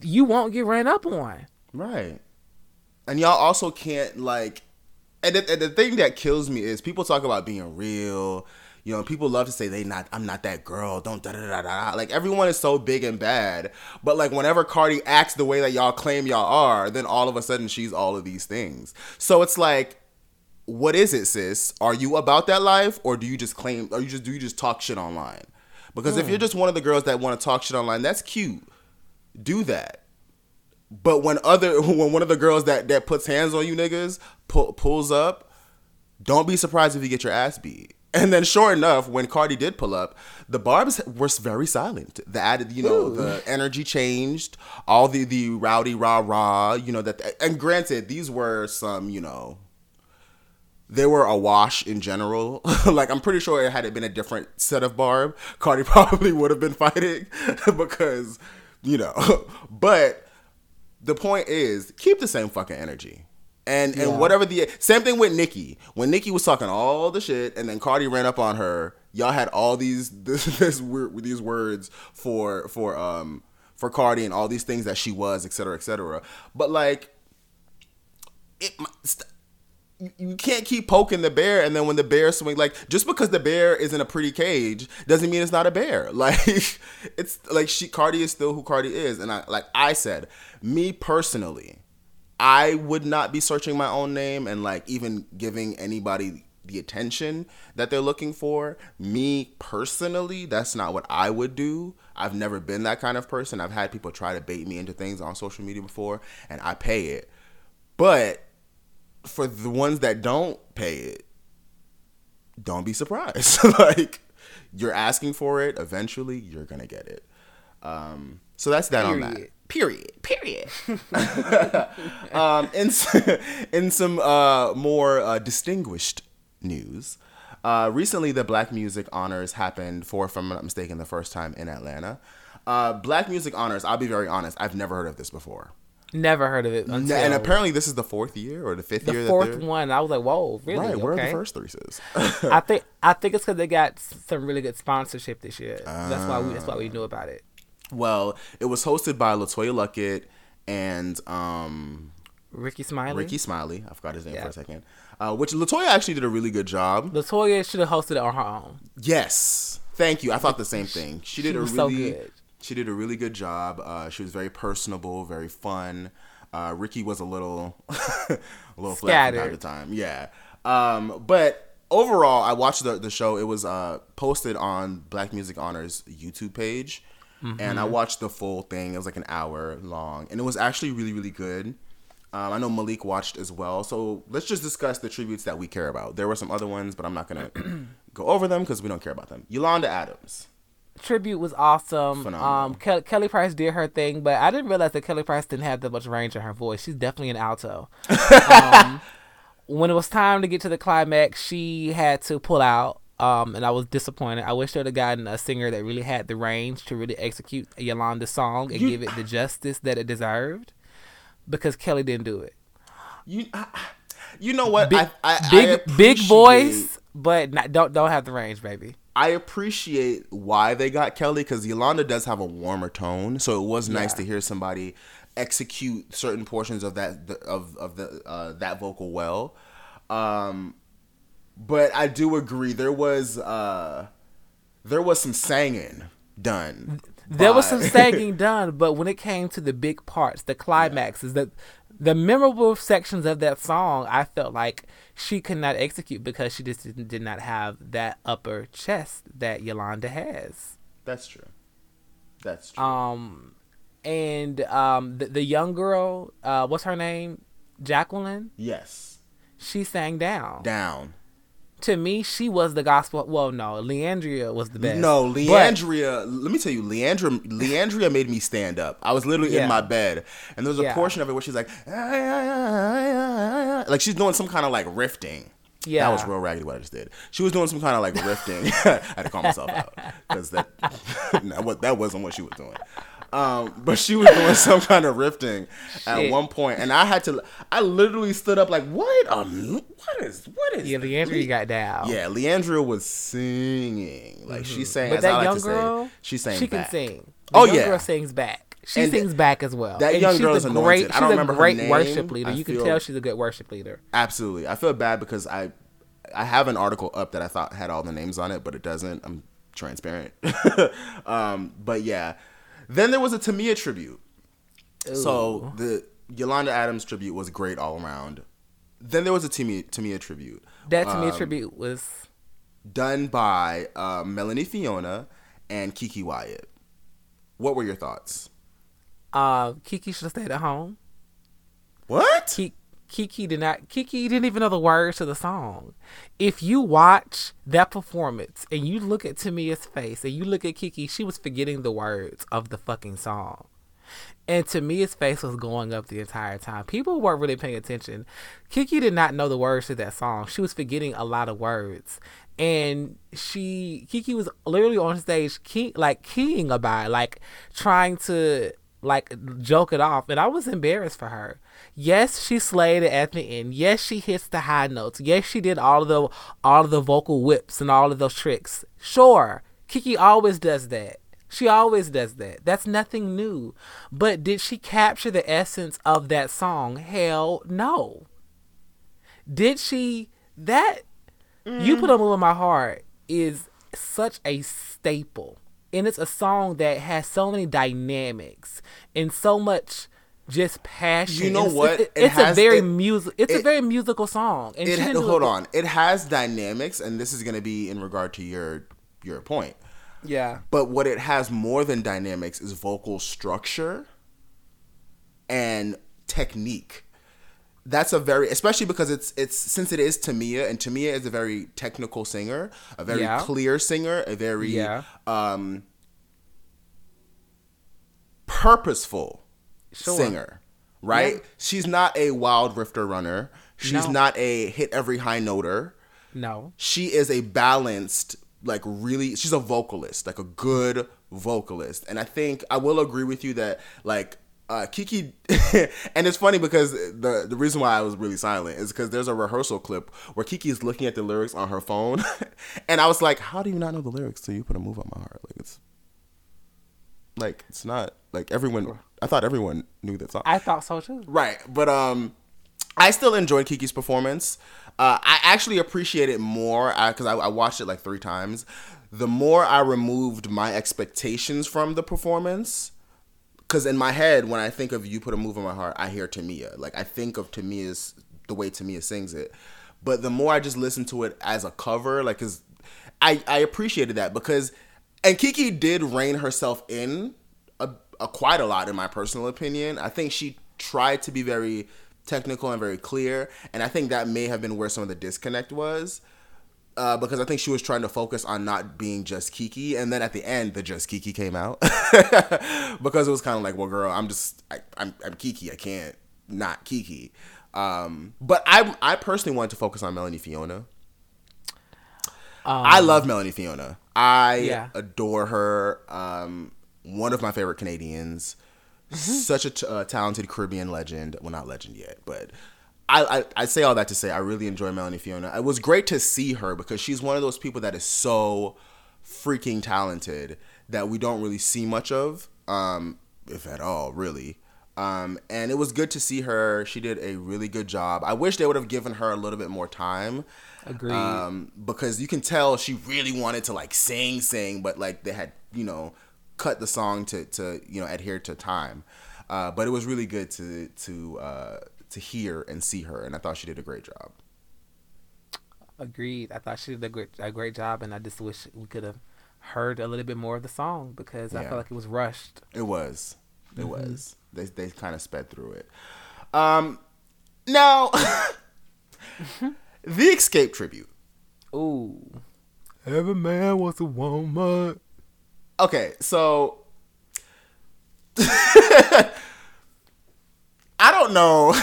you won't get ran up on. Right. And y'all also can't like and the, and the thing that kills me is people talk about being real. You know, people love to say they not I'm not that girl. Don't da da da da. Like everyone is so big and bad. But like whenever Cardi acts the way that y'all claim y'all are, then all of a sudden she's all of these things. So it's like what is it, sis? Are you about that life or do you just claim or you just do you just talk shit online? Because if you're hmm. just one of the girls that want to talk shit online, that's cute. Do that. But when other when one of the girls that that puts hands on you niggas pull, pulls up, don't be surprised if you get your ass beat. And then, sure enough, when Cardi did pull up, the barbs were very silent. The added, you know, the energy changed. All the the rowdy rah rah, you know that. And granted, these were some, you know, they were a wash in general. like I'm pretty sure had it been a different set of barb, Cardi probably would have been fighting because, you know. but the point is, keep the same fucking energy. And and whatever the same thing with Nicki. When Nicki was talking all the shit, and then Cardi ran up on her, y'all had all these this, this weird these words for for um for Cardi and all these things that she was, et cetera, et cetera. But like, it you can't keep poking the bear and then when the bear swing like just because the bear is in a pretty cage doesn't mean it's not a bear. Like it's like she cardi is still who cardi is. And i like i said me personally i would not be searching my own name and like even giving anybody the attention that they're looking for. Me personally that's not what i would do. I've never been that kind of person. I've had people try to bait me into things on social media before and i pay it. But for the ones that don't pay it, don't be surprised. like you're asking for it, eventually you're gonna get it. Um, so that's that Period. on that. Period. Period. um, in in some uh, more uh, distinguished news, uh, recently the Black Music Honors happened for, if I'm not mistaken, the first time in Atlanta. Uh, Black Music Honors. I'll be very honest. I've never heard of this before. Never heard of it. Until and apparently, this is the fourth year or the fifth the year. The fourth one. I was like, "Whoa, really?" Right. Where okay. are the first three sis? I think I think it's because they got some really good sponsorship this year. Uh, that's why we that's why we knew about it. Well, it was hosted by LeToya Luckett and um, Rickey Smiley. Rickey Smiley. I forgot his name for a second. Uh, which LeToya actually did a really good job. LeToya should have hosted it on her own. Yes. Thank you. I thought the same thing. She did she a really so She did a really good job. Uh, she was very personable, very fun. Uh, Rickey was a little, a little flat from time to time. Yeah. Um, but overall, I watched the, the show. It was uh, posted on Black Music Honors YouTube page. Mm-hmm. And I watched the full thing. It was like an hour long. And it was actually really, really good. Um, I know Malik watched as well. So let's just discuss the tributes that we care about. There were some other ones, but I'm not going to go over them because we don't care about them. Yolanda Adams tribute was awesome. Phenomenal. Um, Ke- Kelly Price did her thing, but I didn't realize that Kelly Price didn't have that much range in her voice. She's definitely an alto. um, when it was time to get to the climax, she had to pull out. Um, and I was disappointed. I wish they would have gotten a singer that really had the range to really execute Yolanda's song and you, give it the justice that it deserved, because Kelly didn't do it. You, I, you know what? Big, I, I, big, big voice, but not, don't don't have the range, baby. I appreciate why they got Kelly because Yolanda does have a warmer tone, so it was nice yeah. to hear somebody execute certain portions of that of of the uh, that vocal well. Um, but I do agree there was uh, there was some singing done. There by... was some singing done, but when it came to the big parts, the climaxes, yeah. that the memorable sections of that song, I felt like she could not execute because she just did, did not have that upper chest that Yolanda has. That's true. That's true. Um, and um, the, the young girl, uh, what's her name? Jacqueline. Yes. She sang down. Down to me, she was the gospel. Well, no, Le'Andria was the best. No, Le'Andria. But, let me tell you, Le'Andria. Le'Andria made me stand up. I was literally yeah. in my bed, and there was a yeah. portion of it where she's like, ah, like she's doing some kind of like rifting. Yeah, that was real raggedy what I just did. She was doing some kind of like rifting. I had to call myself out because that that wasn't what she was doing. Um, but she was doing some kind of rifting at one point, and I had to. I literally stood up like, "What? Um, what is? What is?" Yeah, Le'Andria Le- got down. Yeah, Le'Andria was singing like mm-hmm. she sang. But that young like girl, say, she sang. She back. can sing. The oh young yeah, girl sings back. She and sings back as well. That and young girl is anointed. Great, I don't remember great her name. worship leader. I you feel, can tell she's a good worship leader. Absolutely, I feel bad because I, I have an article up that I thought had all the names on it, but it doesn't. I'm transparent. um, but yeah, then there was a Tamia tribute. Ooh. So the Yolanda Adams tribute was great all around. Then there was a Tamia, Tamia tribute. That Tamia um, tribute was done by uh, Melanie Fiona and Keke Wyatt. What were your thoughts? Uh, Keke should have stayed at home. What? Keke, Keke did not. Keke didn't even know the words to the song. If you watch that performance and you look at Tamia's face and you look at Keke, she was forgetting the words of the fucking song. And Tamia's face was going up the entire time. People weren't really paying attention. Keke did not know the words to that song. She was forgetting a lot of words. And she, Keke was literally on stage, key, like keying about it, like trying to like joke it off. And I was embarrassed for her. Yes, she slayed it at the end. Yes, she hits the high notes. Yes, she did all of the all of the vocal whips and all of those tricks. Sure, Keke always does that. She always does that. That's nothing new. But did she capture the essence of that song? Hell no. Did she that you put a move in my heart is such a staple. And it's a song that has so many dynamics and so much just passion. You know It's- what? it- It it's a very it- music. It's a very musical song. And It she ha- didn't do hold on. It has dynamics, and this is going to be in regard to your your point. Yeah. But what it has more than dynamics is vocal structure and technique. That's a very especially because it's it's since it is Tamia and Tamia is a very technical singer, a very Yeah. clear singer, a very Yeah. um purposeful Sure. singer, right? Yeah. She's not a wild rifter runner. She's No. not a hit every high noter No. she is a balanced like really she's a vocalist like a good vocalist and i think i will agree with you that like uh, Keke, and it's funny because the the reason why I was really silent is because there's a rehearsal clip where Keke is looking at the lyrics on her phone, and I was like, "How do you not know the lyrics till you put a move on my heart?" Like it's, like it's not like everyone. I thought everyone knew that song. I thought so too. Right, but um, I still enjoyed Keke's performance. Uh, I actually appreciate it more because I, I watched it like three times. The more I removed my expectations from the performance, because in my head, when I think of "You Put a Move on My Heart," I hear Tamia. Like I think of Tamia's the way Tamia sings it. But the more I just listen to it as a cover, like, cause I I appreciated that because, and Keke did rein herself in quite a lot in my personal opinion. I think she tried to be very technical and very clear, and I think that may have been where some of the disconnect was. Uh, because I think she was trying to focus on not being just Keke, and then at the end, the just Keke came out because it was kind of like, well, girl, I'm just I, I'm I'm Keke, I can't not Keke. Um, but I I personally wanted to focus on Melanie Fiona. I love Melanie Fiona. I Yeah. adore her. Um, one of my favorite Canadians. Such a t- uh, talented Caribbean legend. Well, not legend yet, but I, I I say all that to say I really enjoy Melanie Fiona. It was great to see her because she's one of those people that is so freaking talented that we don't really see much of, um, if at all, really. Um, and it was good to see her. She did a really good job. I wish they would have given her a little bit more time. Agreed. Um, because you can tell she really wanted to like sing, sing, but like they had, you know, cut the song to, to you know, adhere to time. Uh, but it was really good to to uh, to hear and see her, and I thought she did a great job. Agreed. I thought she did a great, a great job, and I just wish we could have heard a little bit more of the song because I felt like it was rushed. It was. It was. They they kind of sped through it. Um, now the Xscape tribute. Ooh. Every man wants a woman. Okay, so I don't know.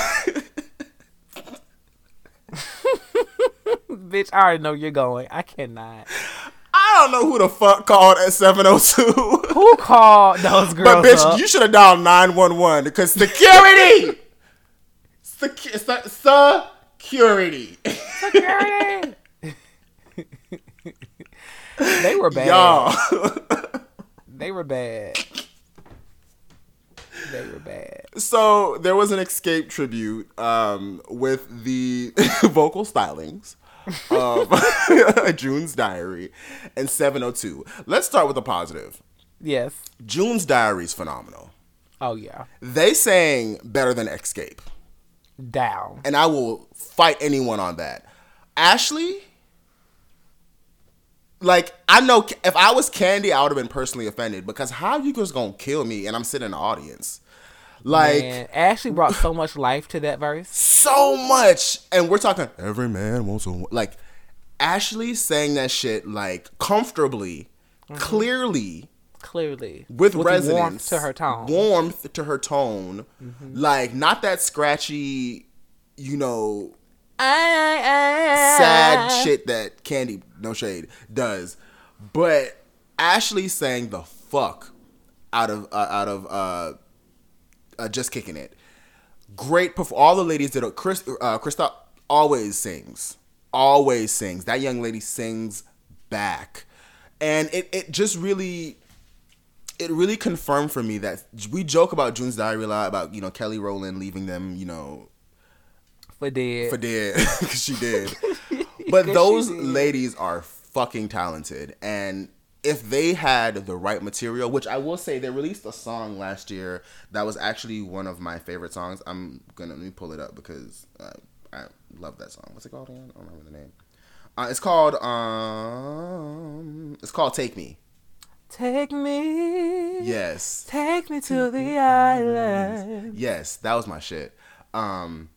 Bitch, I already know you're going. I cannot. I don't know who the fuck called at seven oh two. Who called those girls But bitch, up? you should have dialed nine one one because security. Secu- se- security. Security. they were bad. Y'all. They were bad. They were bad. So there was an Xscape tribute um, with the vocal stylings of June's Diary and 702. Let's start with the positive. Yes. June's Diary is phenomenal. Oh yeah. They sang better than Xscape, Down. and I will fight anyone on that. Ashley, like I know if I was Kandi, I would have been personally offended because how you just gonna kill me and I'm sitting in the audience, like. Man, Ashley brought so much life to that verse. so much and we're talking every man wants a like ashley saying that shit like comfortably mm-hmm. clearly Clearly. with, resonance warmth to her tone. warmth to her tone mm-hmm. like not that scratchy you know sad shit that Kandi no shade does. But ashley sang the fuck out of uh, out of uh, uh just kicking it. Great perf- all the ladies did it chris uh always sings always sings. That young lady sings back. And it, it just really it really confirmed for me that we joke about June's Diary a lot about you know Kelly Rowland leaving them you know for dead. For dead, because she did. But those ladies are fucking talented, and if they had the right material, which I will say, they released a song last year that was actually one of my favorite songs. I'm gonna let me pull it up because uh, I love that song. What's it called again? I don't remember the name. Uh, it's called um, it's called "Take Me." Take me. Yes. Take me to the island. Yes, that was my shit. Um,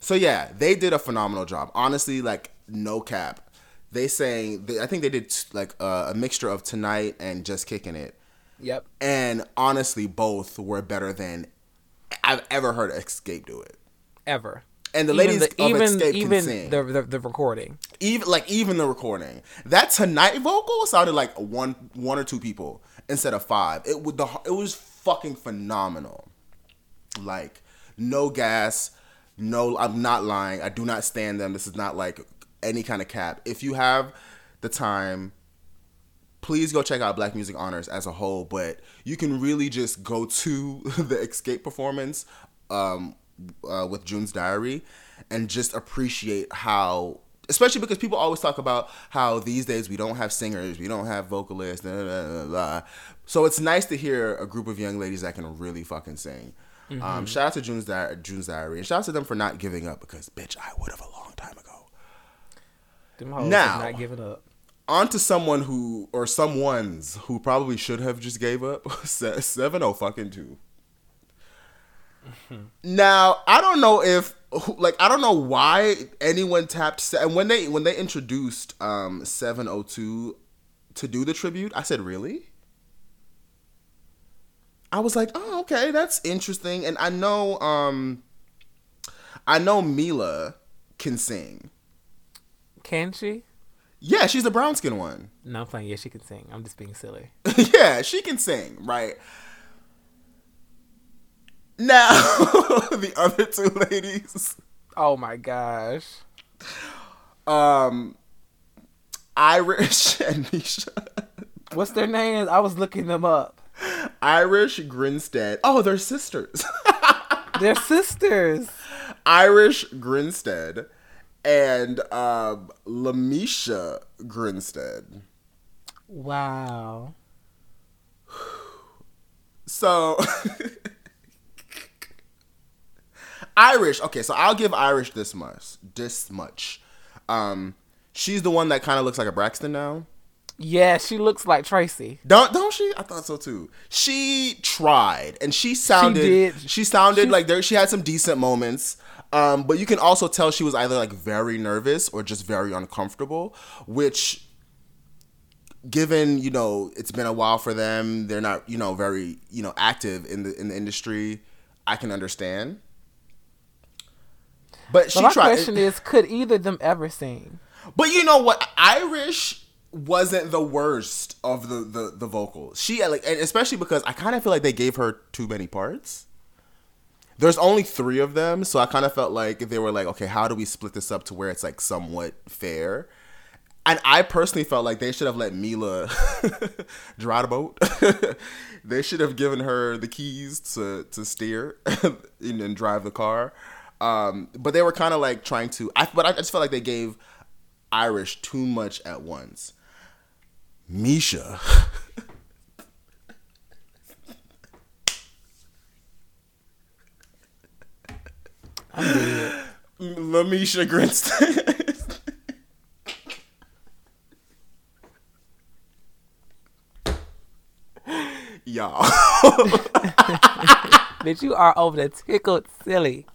so yeah, they did a phenomenal job. Honestly, like no cap. They sang. They, I think they did like uh, a mixture of tonight and just kicking it. Yep. And honestly, both were better than I've ever heard Xscape do it. Ever. And the Even ladies the, of even Xscape even can sing. the, the the recording. even like even the recording that tonight vocal sounded like one one or two people instead of five it would the it was fucking phenomenal like no gas no i'm not lying i do not stand them this is not like any kind of cap. If you have the time please go check out black music honors as a whole but you can really just go to the Xscape performance um, uh, with june's diary and just appreciate how especially because people always talk about how these days we don't have singers we don't have vocalists blah, blah, blah, so it's nice to hear a group of young ladies that can really fucking sing. Um, shout out to june's, Di- june's diary and shout out to them for not giving up because bitch i would have a long time ago Them hoes Now- not giving up. on to someone who or someone's who probably should have just gave up Se- 7 fucking 2 now i don't know if like i don't know why anyone tapped and when they when they introduced um 702 to do the tribute i said really? I was like oh okay that's interesting. And i know um i know Meelah can sing Can she? yeah she's the brown skin one No, I'm playing. Yeah, she can sing. I'm just being silly. yeah, she can sing, right? Now, the other two ladies, Oh my gosh. um, Irish and Nisha. What's their names? I was looking them up. Irish Grinstead. Oh, they're sisters. They're sisters. Irish Grinstead and um, LeMisha Grinstead. Wow. So Irish, okay, so I'll give Irish this much. This much. Um she's the one that kind of looks like a Braxton now. Yeah, she looks like Traci. Don't don't she? I thought so too. She tried and she sounded she, did. sounded She's- like there she had some decent moments. Um but you can also tell she was either like very nervous or just very uncomfortable, which given, you know, it's been a while for them, they're not, you know, very, you know, active in the in the industry, I can understand. But she But my tried question is, could either of them ever sing? but you know what? Irish wasn't the worst of the the, the vocals. She like, and especially because I kind of feel like they gave her too many parts. There's only three of them, so I kind of felt like they were like, okay, how do we split this up to where it's like somewhat fair? And I personally felt like they should have let Meelah drive the boat. they should have given her the keys to to steer and then drive the car. Um, but they were kind of like trying to. I but I just felt like they gave Irish too much at once. Misha. I'm dead. LeMisha Grinstead. Y'all. Bitch, you are over the tickled silly.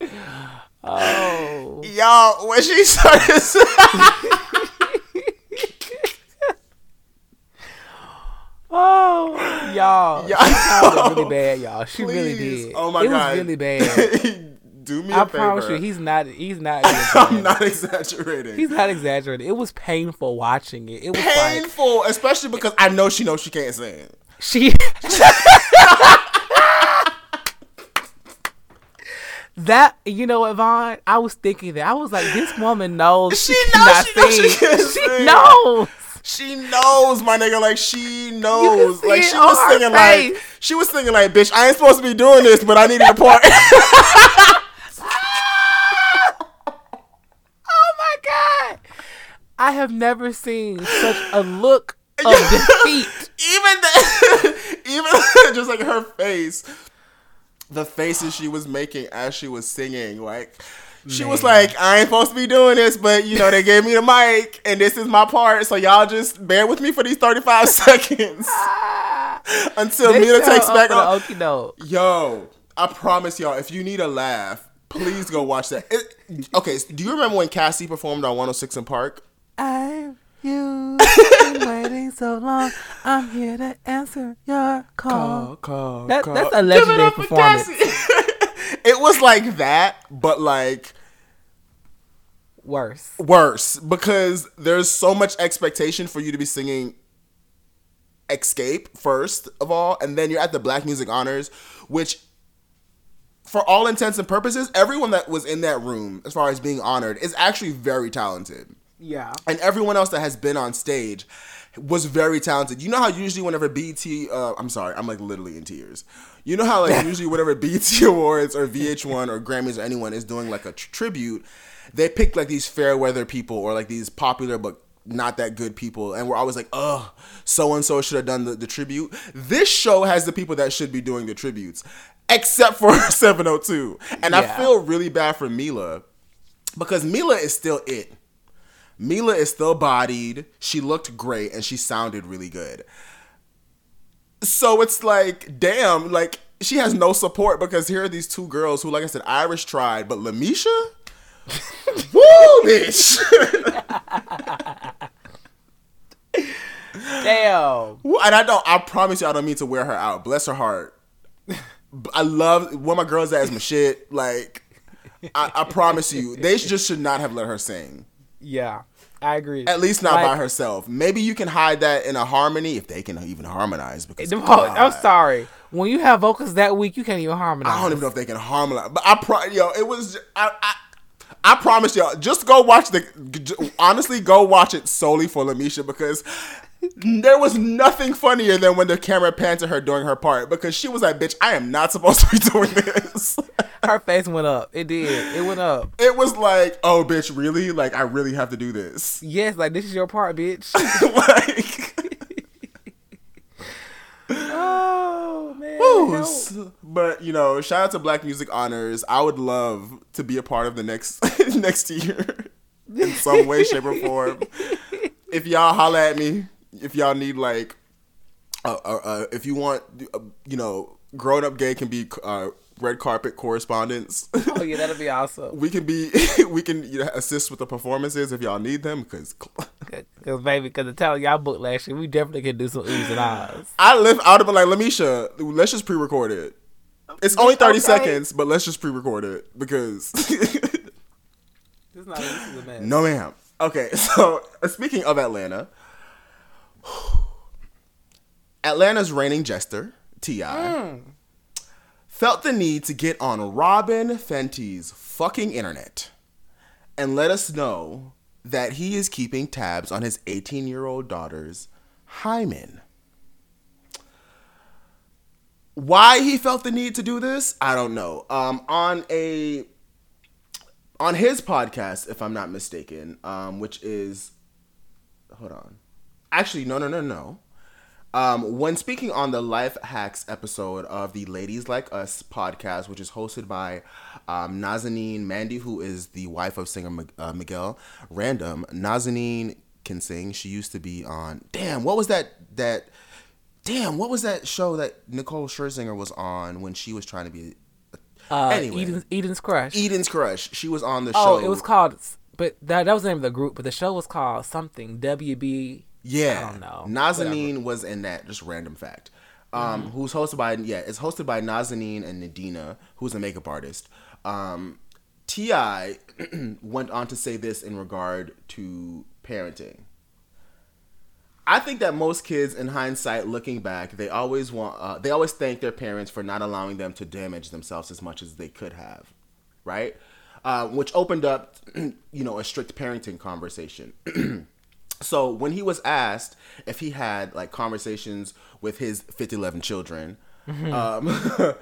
Oh. Y'all, when she started Oh, y'all. Y'all- She sounded really bad, y'all. She really did. Oh my it god. It was really bad. Do me a I favor. I promise you, he's not. He's not. I'm not exaggerating. He's not exaggerating. It was painful watching it. It was like painful, especially because I know she knows she can't sing. she. that you know, Yvonne. I was thinking that I was like, this woman knows She she, knows- she knows she She knows she knows, my nigga. Like she knows. Like she was singing face. like she was singing like, bitch, I ain't supposed to be doing this, but I needed a part. oh my god. I have never seen such a look of defeat. even the, even just like her face. The faces she was making as she was singing, like she was like, I ain't supposed to be doing this, but you know, they gave me the mic and this is my part, so y'all just bear with me for these 35 seconds until They Meelah takes back. up for the okie doke. Yo, I promise y'all, if you need a laugh, please go watch that. It, okay, do you remember when Cassie performed on 106 & Park? I you been waiting so long. I'm here to answer your call. call, That- call. that's a Give it legendary up for performance. It was like that, but like Worse. worse because there's so much expectation for you to be singing Xscape first of all, and then you're at the Black Music Honors, which for all intents and purposes, everyone that was in that room, as far as being honored, is actually very talented. Yeah. And everyone else that has been on stage was very talented. You know how usually whenever BET, uh, I'm sorry, I'm like literally in tears. You know how like usually whenever BET Awards or VH1 or Grammys or anyone is doing like a tr- tribute, they pick like these fair weather people or like these popular but not that good people, and we're always like, oh, so and so should have done the, the tribute. This show has the people that should be doing the tributes, except for 702. And I feel really bad for Meelah because Meelah is still it. Meelah is still bodied. She looked great and she sounded really good. So it's like, damn, like she has no support because here are these two girls who, like I said, Irish tried, but LeMisha, woo, bitch. Damn. And I don't, I promise you, I don't mean to wear her out. Bless her heart. I love one of my girls that is my shit. Like, I, I promise you, they just should not have let her sing. Yeah. I agree. At least not Like, by herself. Maybe you can hide that in a harmony if they can even harmonize. Because God, I'm sorry. When you have vocals that weak, you can't even harmonize. I don't even know if they can harmonize. But I pro yo, it was I I, I promise y'all, just go watch the. Honestly, go watch it solely for LeMisha because there was nothing funnier than when the camera panned to her during her part because she was like, "Bitch, I am not supposed to be doing this." Her face went up. It did. It went up. it was like, "Oh, bitch, really? Like, I really have to do this." Yes, like this is your part, bitch. like. oh man. But you know, shout out to Black Music Honors. I would love to be a part of the next next year in some way, shape, or form. If y'all holla at me, if y'all need like, uh, uh, uh, if you want, uh, you know, grown up gay can be uh, red carpet correspondence. Oh yeah, that'll be awesome. we can be, we can you know, assist with the performances if y'all need them because. Cause baby, cause the talent y'all booked last year, we definitely can do some oohs and ahs. I live out of like LeMisha. Let's just pre-record it. It's only thirty Okay. seconds, but let's just pre-record it because This not this is a mess. no, ma'am. Okay, so uh, speaking of Atlanta, Atlanta's reigning jester T.I. felt the need to get on Robyn Fenty's fucking internet and let us know that he is keeping tabs on his 18-year-old daughter's hymen. Why he felt the need to do this, I don't know. Um, on a on his podcast, if I'm not mistaken, um, which is hold on. Actually, no, no, no, no. Um, when speaking on the Life Hacks episode of the Ladies Like Us podcast, which is hosted by um, Nazanin Mandi, who is the wife of singer Mi- uh, Miguel Random. Nazanin can sing. She used to be on. Damn, what was that? That. Damn, what was that show that Nicole Scherzinger was on when she was trying to be Uh, Anyway. Eden's, Eden's Crush. Eden's Crush? She was on the oh, show. it was called, but that, that was the name of the group. But the show was called something. WB. Yeah, I don't know. Nazanin was in that. Just random fact. Um, Mm-hmm. who's hosted by yeah, it's hosted by Nazanin and Nadina, who's a makeup artist. Um, T.I. went on to say this in regard to parenting. I think that most kids, in hindsight, looking back, they always want, uh, they always thank their parents for not allowing them to damage themselves as much as they could have, right? Uh, which opened up, you know, a strict parenting conversation. So when he was asked if he had like conversations with his 5011 children, um,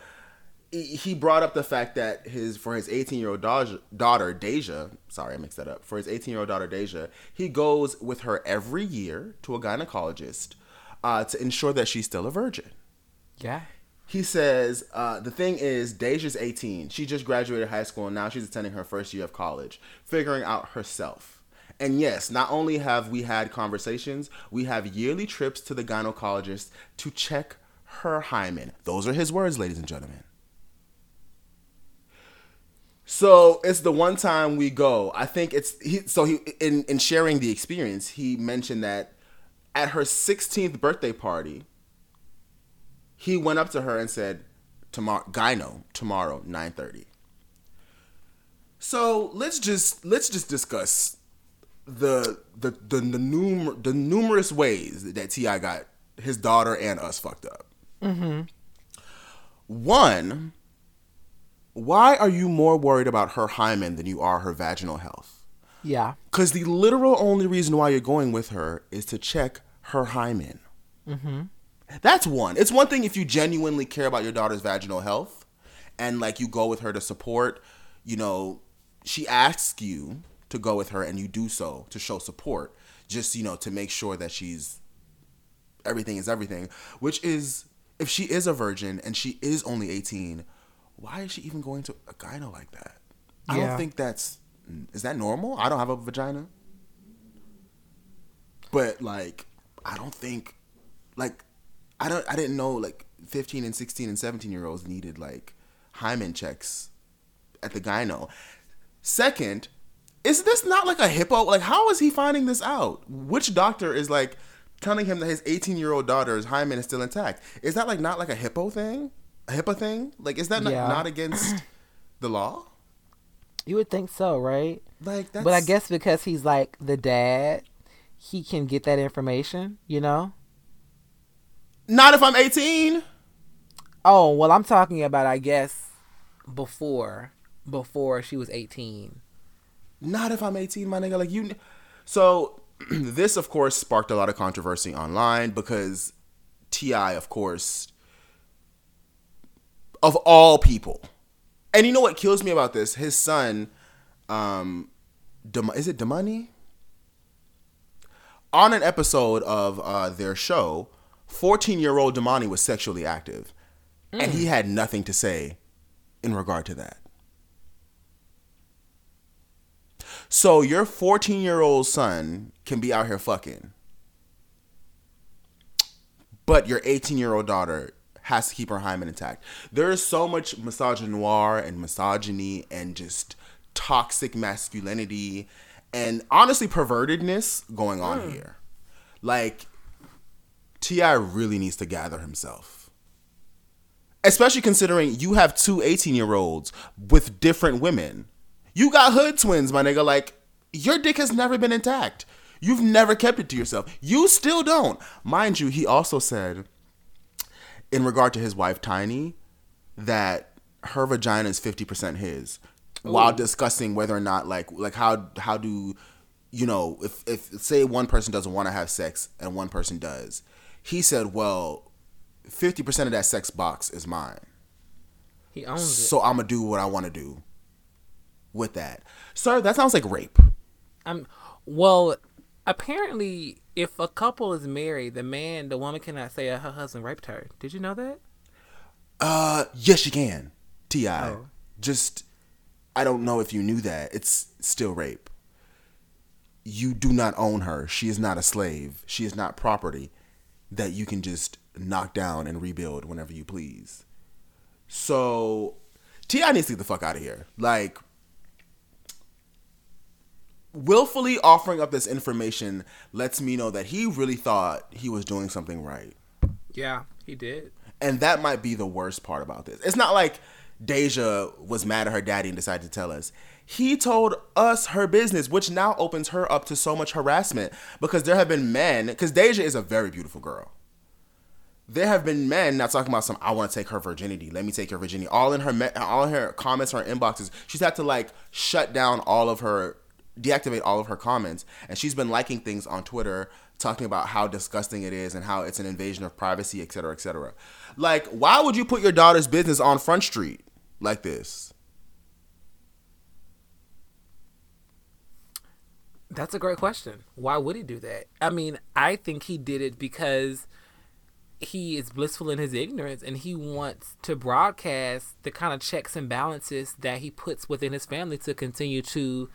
he brought up the fact that his for his 18 year old daughter, daughter Deyjah, sorry I mixed that up. For his 18 year old daughter Deyjah, he goes with her every year to a gynecologist uh, to ensure that she's still a virgin. Yeah. He says uh, the thing is Deyjah's 18. She just graduated high school and now she's attending her first year of college, figuring out herself. And yes, not only have we had conversations, we have yearly trips to the gynecologist to check her hymen. Those are his words, ladies and gentlemen. So it's the one time we go. I think it's he. So he in in sharing the experience, he mentioned that at her 16th birthday party, he went up to her and said, "Tomorrow, gyno tomorrow, 9:30." So let's just let's just discuss the the the the, numer- the numerous ways that T.I. got his daughter and us fucked up. Mm-hmm. One why are you more worried about her hymen than you are her vaginal health? Yeah. Because the literal only reason why you're going with her is to check her hymen. Mm-hmm. That's one. It's one thing if you genuinely care about your daughter's vaginal health and like you go with her to support, you know, she asks you to go with her and you do so to show support, just, you know, to make sure that she's everything is everything, which is if she is a virgin and she is only 18, why is she even going to a gyno like that? I don't think that's is that normal? I don't have a vagina. But like I don't think like I don't I didn't know like 15 and 16 and 17 year olds needed like hymen checks at the gyno. Second, is this not like a hippo? Like how is he finding this out? Which doctor is like telling him that his 18 year old daughter's hymen is still intact? Is that like not like a hippo thing? A HIPAA thing? Like is that not, Yeah. not against the law? You would think so, right? Like that's But I guess because he's like the dad, he can get that information, you know? not if I'm 18. Oh, well, I'm talking about, I guess, before before she was 18. Not if I'm 18, my nigga. Like you. So this, of course, sparked a lot of controversy online because T.I., of course, of all people, and you know what kills me about this? His son, um, Dem- is it Domani? On an episode of uh, their show, 14 year old Domani was sexually active, and he had nothing to say in regard to that. So your 14 year old son can be out here fucking, but your 18 year old daughter has to keep her hymen intact. There is so much misogynoir and misogyny and just toxic masculinity and honestly pervertedness going on mm. here. Like T.I. really needs to gather himself. Especially considering you have two 18 year olds with different women. You got hood twins, my nigga. Like, your dick has never been intact. You've never kept it to yourself. You still don't. Mind you, he also said, in regard to his wife, Tiny, that her vagina is 50% his. While discussing whether or not, like, like how how do you know if if say one person doesn't want to have sex and one person does, he said, well, 50% of that sex box is mine. He owns it. So I'm gonna do what I want to do with that. Sir, that sounds like rape. I'm well. Apparently, if a couple is married, the man, the woman cannot say her husband raped her. Did you know that? Uh, yes, you can. T.I., Oh. just I don't know if you knew that. It's still rape. You do not own her. She is not a slave. She is not property that you can just knock down and rebuild whenever you please. So, T.I. needs to get the fuck out of here. Like, willfully offering up this information lets me know that he really thought he was doing something right. Yeah, he did. And that might be the worst part about this. It's not like Deyjah was mad at her daddy and decided to tell us. He told us her business, which now opens her up to so much harassment because there have been men, because Deyjah is a very beautiful girl. There have been men now talking about some. I want to take her virginity. Let me take your virginity. All in her, all in her comments, her inboxes. She's had to like shut down all of her, deactivate all of her comments, and she's been liking things on Twitter talking about how disgusting it is and how it's an invasion of privacy, et cetera, et cetera. Like, why would you put your daughter's business on Front Street like this? That's a great question. Why would he do that? I mean, I think he did it because he is blissful in his ignorance and he wants to broadcast the kind of checks and balances that he puts within his family to continue to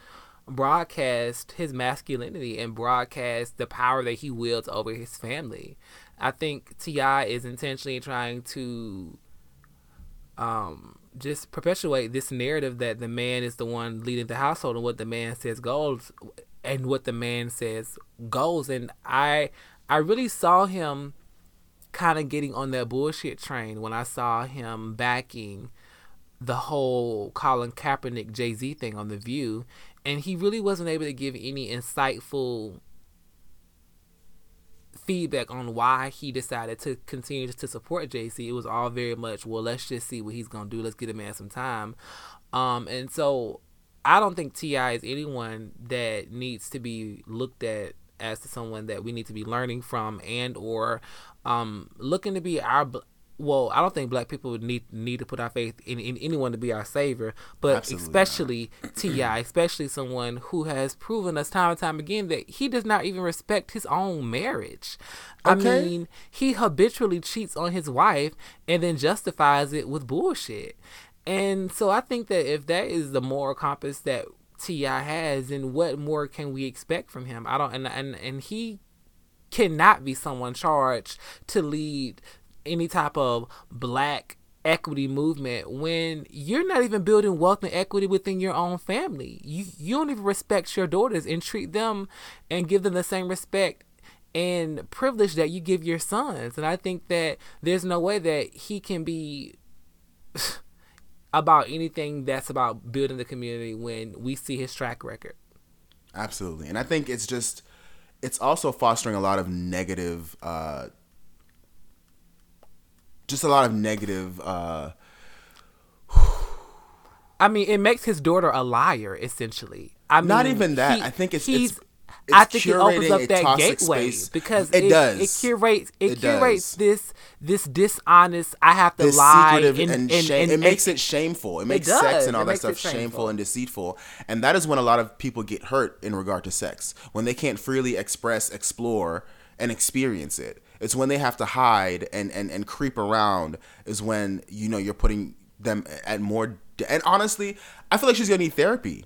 broadcast his masculinity and broadcast the power that he wields over his family. I think T.I. is intentionally trying to um, just perpetuate this narrative that the man is the one leading the household and what the man says goes and what the man says goes. And I I really saw him kind of getting on that bullshit train when I saw him backing the whole Colin Kaepernick Jay Z thing on The View. And he really wasn't able to give any insightful feedback on why he decided to continue to support Jay Z. It was all very much, well, let's just see what he's gonna do. Let's get a man some time. Um, and so I don't think T.I. is anyone that needs to be looked at as to someone that we need to be learning from and or um, looking to be our well, I don't think black people would need need to put our faith in, in anyone to be our savior, but Absolutely especially T.I., especially someone who has proven us time and time again that he does not even respect his own marriage. Okay. I mean, he habitually cheats on his wife and then justifies it with bullshit. And so I think that if that is the moral compass that T.I. has, then what more can we expect from him? I don't and and and he cannot be someone charged to lead any type of black equity movement when you're not even building wealth and equity within your own family. You you don't even respect your daughters and treat them and give them the same respect and privilege that you give your sons. And I think that there's no way that he can be about anything that's about building the community when we see his track record. Absolutely. And I think it's just it's also fostering a lot of negative uh just a lot of negative uh I mean, it makes his daughter a liar, essentially. I mean, not even that. He, I think it's, he's. It's, it's I think it opens up that gateway space. because it, it, does. It curates. It, it curates this this dishonest. I have to this lie and, and, and, shame, and, it makes it shameful. It makes sex and all that stuff shameful. shameful and deceitful. And that is when a lot of people get hurt in regard to sex when they can't freely express, explore, and experience it. It's when they have to hide and, and, and creep around is when you know you're putting them at more. And honestly, I feel like she's gonna need therapy.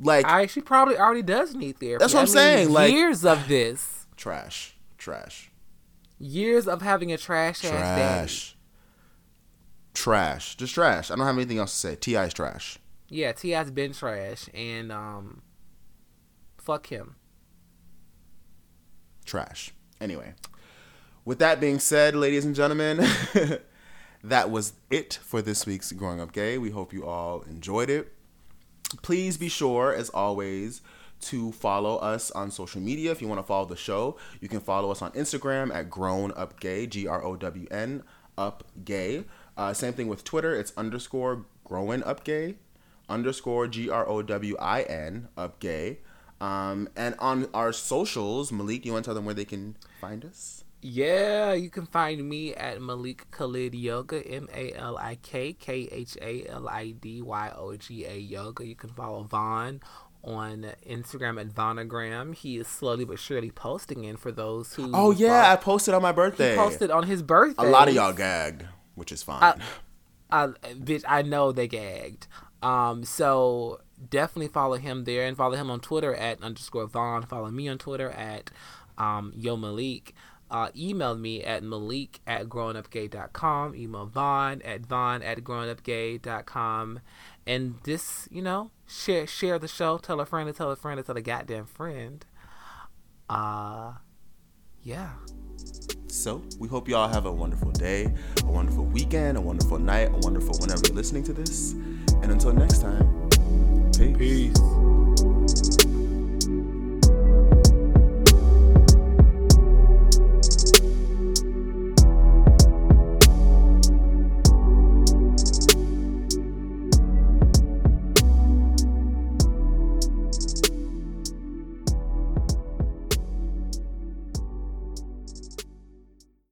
Like I, she probably already does need therapy. That's what I am saying. Like years of this trash, trash. Years of having a trash, trash. ass daddy. Trash, just trash. I don't have anything else to say. T.I.'s trash. Yeah, T.I.'s been trash, and um, fuck him trash. Anyway, with that being said, ladies and gentlemen, that was it for this week's Growing Up Gay. We hope you all enjoyed it. Please be sure, as always, to follow us on social media. If you want to follow the show, you can follow us on Instagram at Grown Up Gay, G R O W N, Up Gay. Uh, same thing with Twitter. It's underscore Growing Up Gay, underscore G R O W I N, Up Gay. Um, and on our socials, Malik, do you want to tell them where they can find us? Yeah, you can find me at Malik Khalid Yoga, M A L I K K H A L I D Y O G A Yoga. You can follow Vaun on Instagram at Vaunagram. He is slowly but surely posting in for those who. Oh yeah, I posted on my birthday. He posted on his birthday. A lot of y'all gagged, which is fine. I, I, bitch, I know they gagged. Um, so definitely follow him there and follow him on Twitter at underscore Vaun. Follow me on Twitter at um, Yo Malik. Uh, email me at Malik at growingupgay.com. Email Vaun at Vaun at growingupgay.com. And this, you know, share share the show. Tell a friend to tell a friend to tell a goddamn friend. Uh, yeah. So we hope y'all have a wonderful day, a wonderful weekend, a wonderful night, a wonderful whenever you're listening to this. And until next time. Peace. Peace.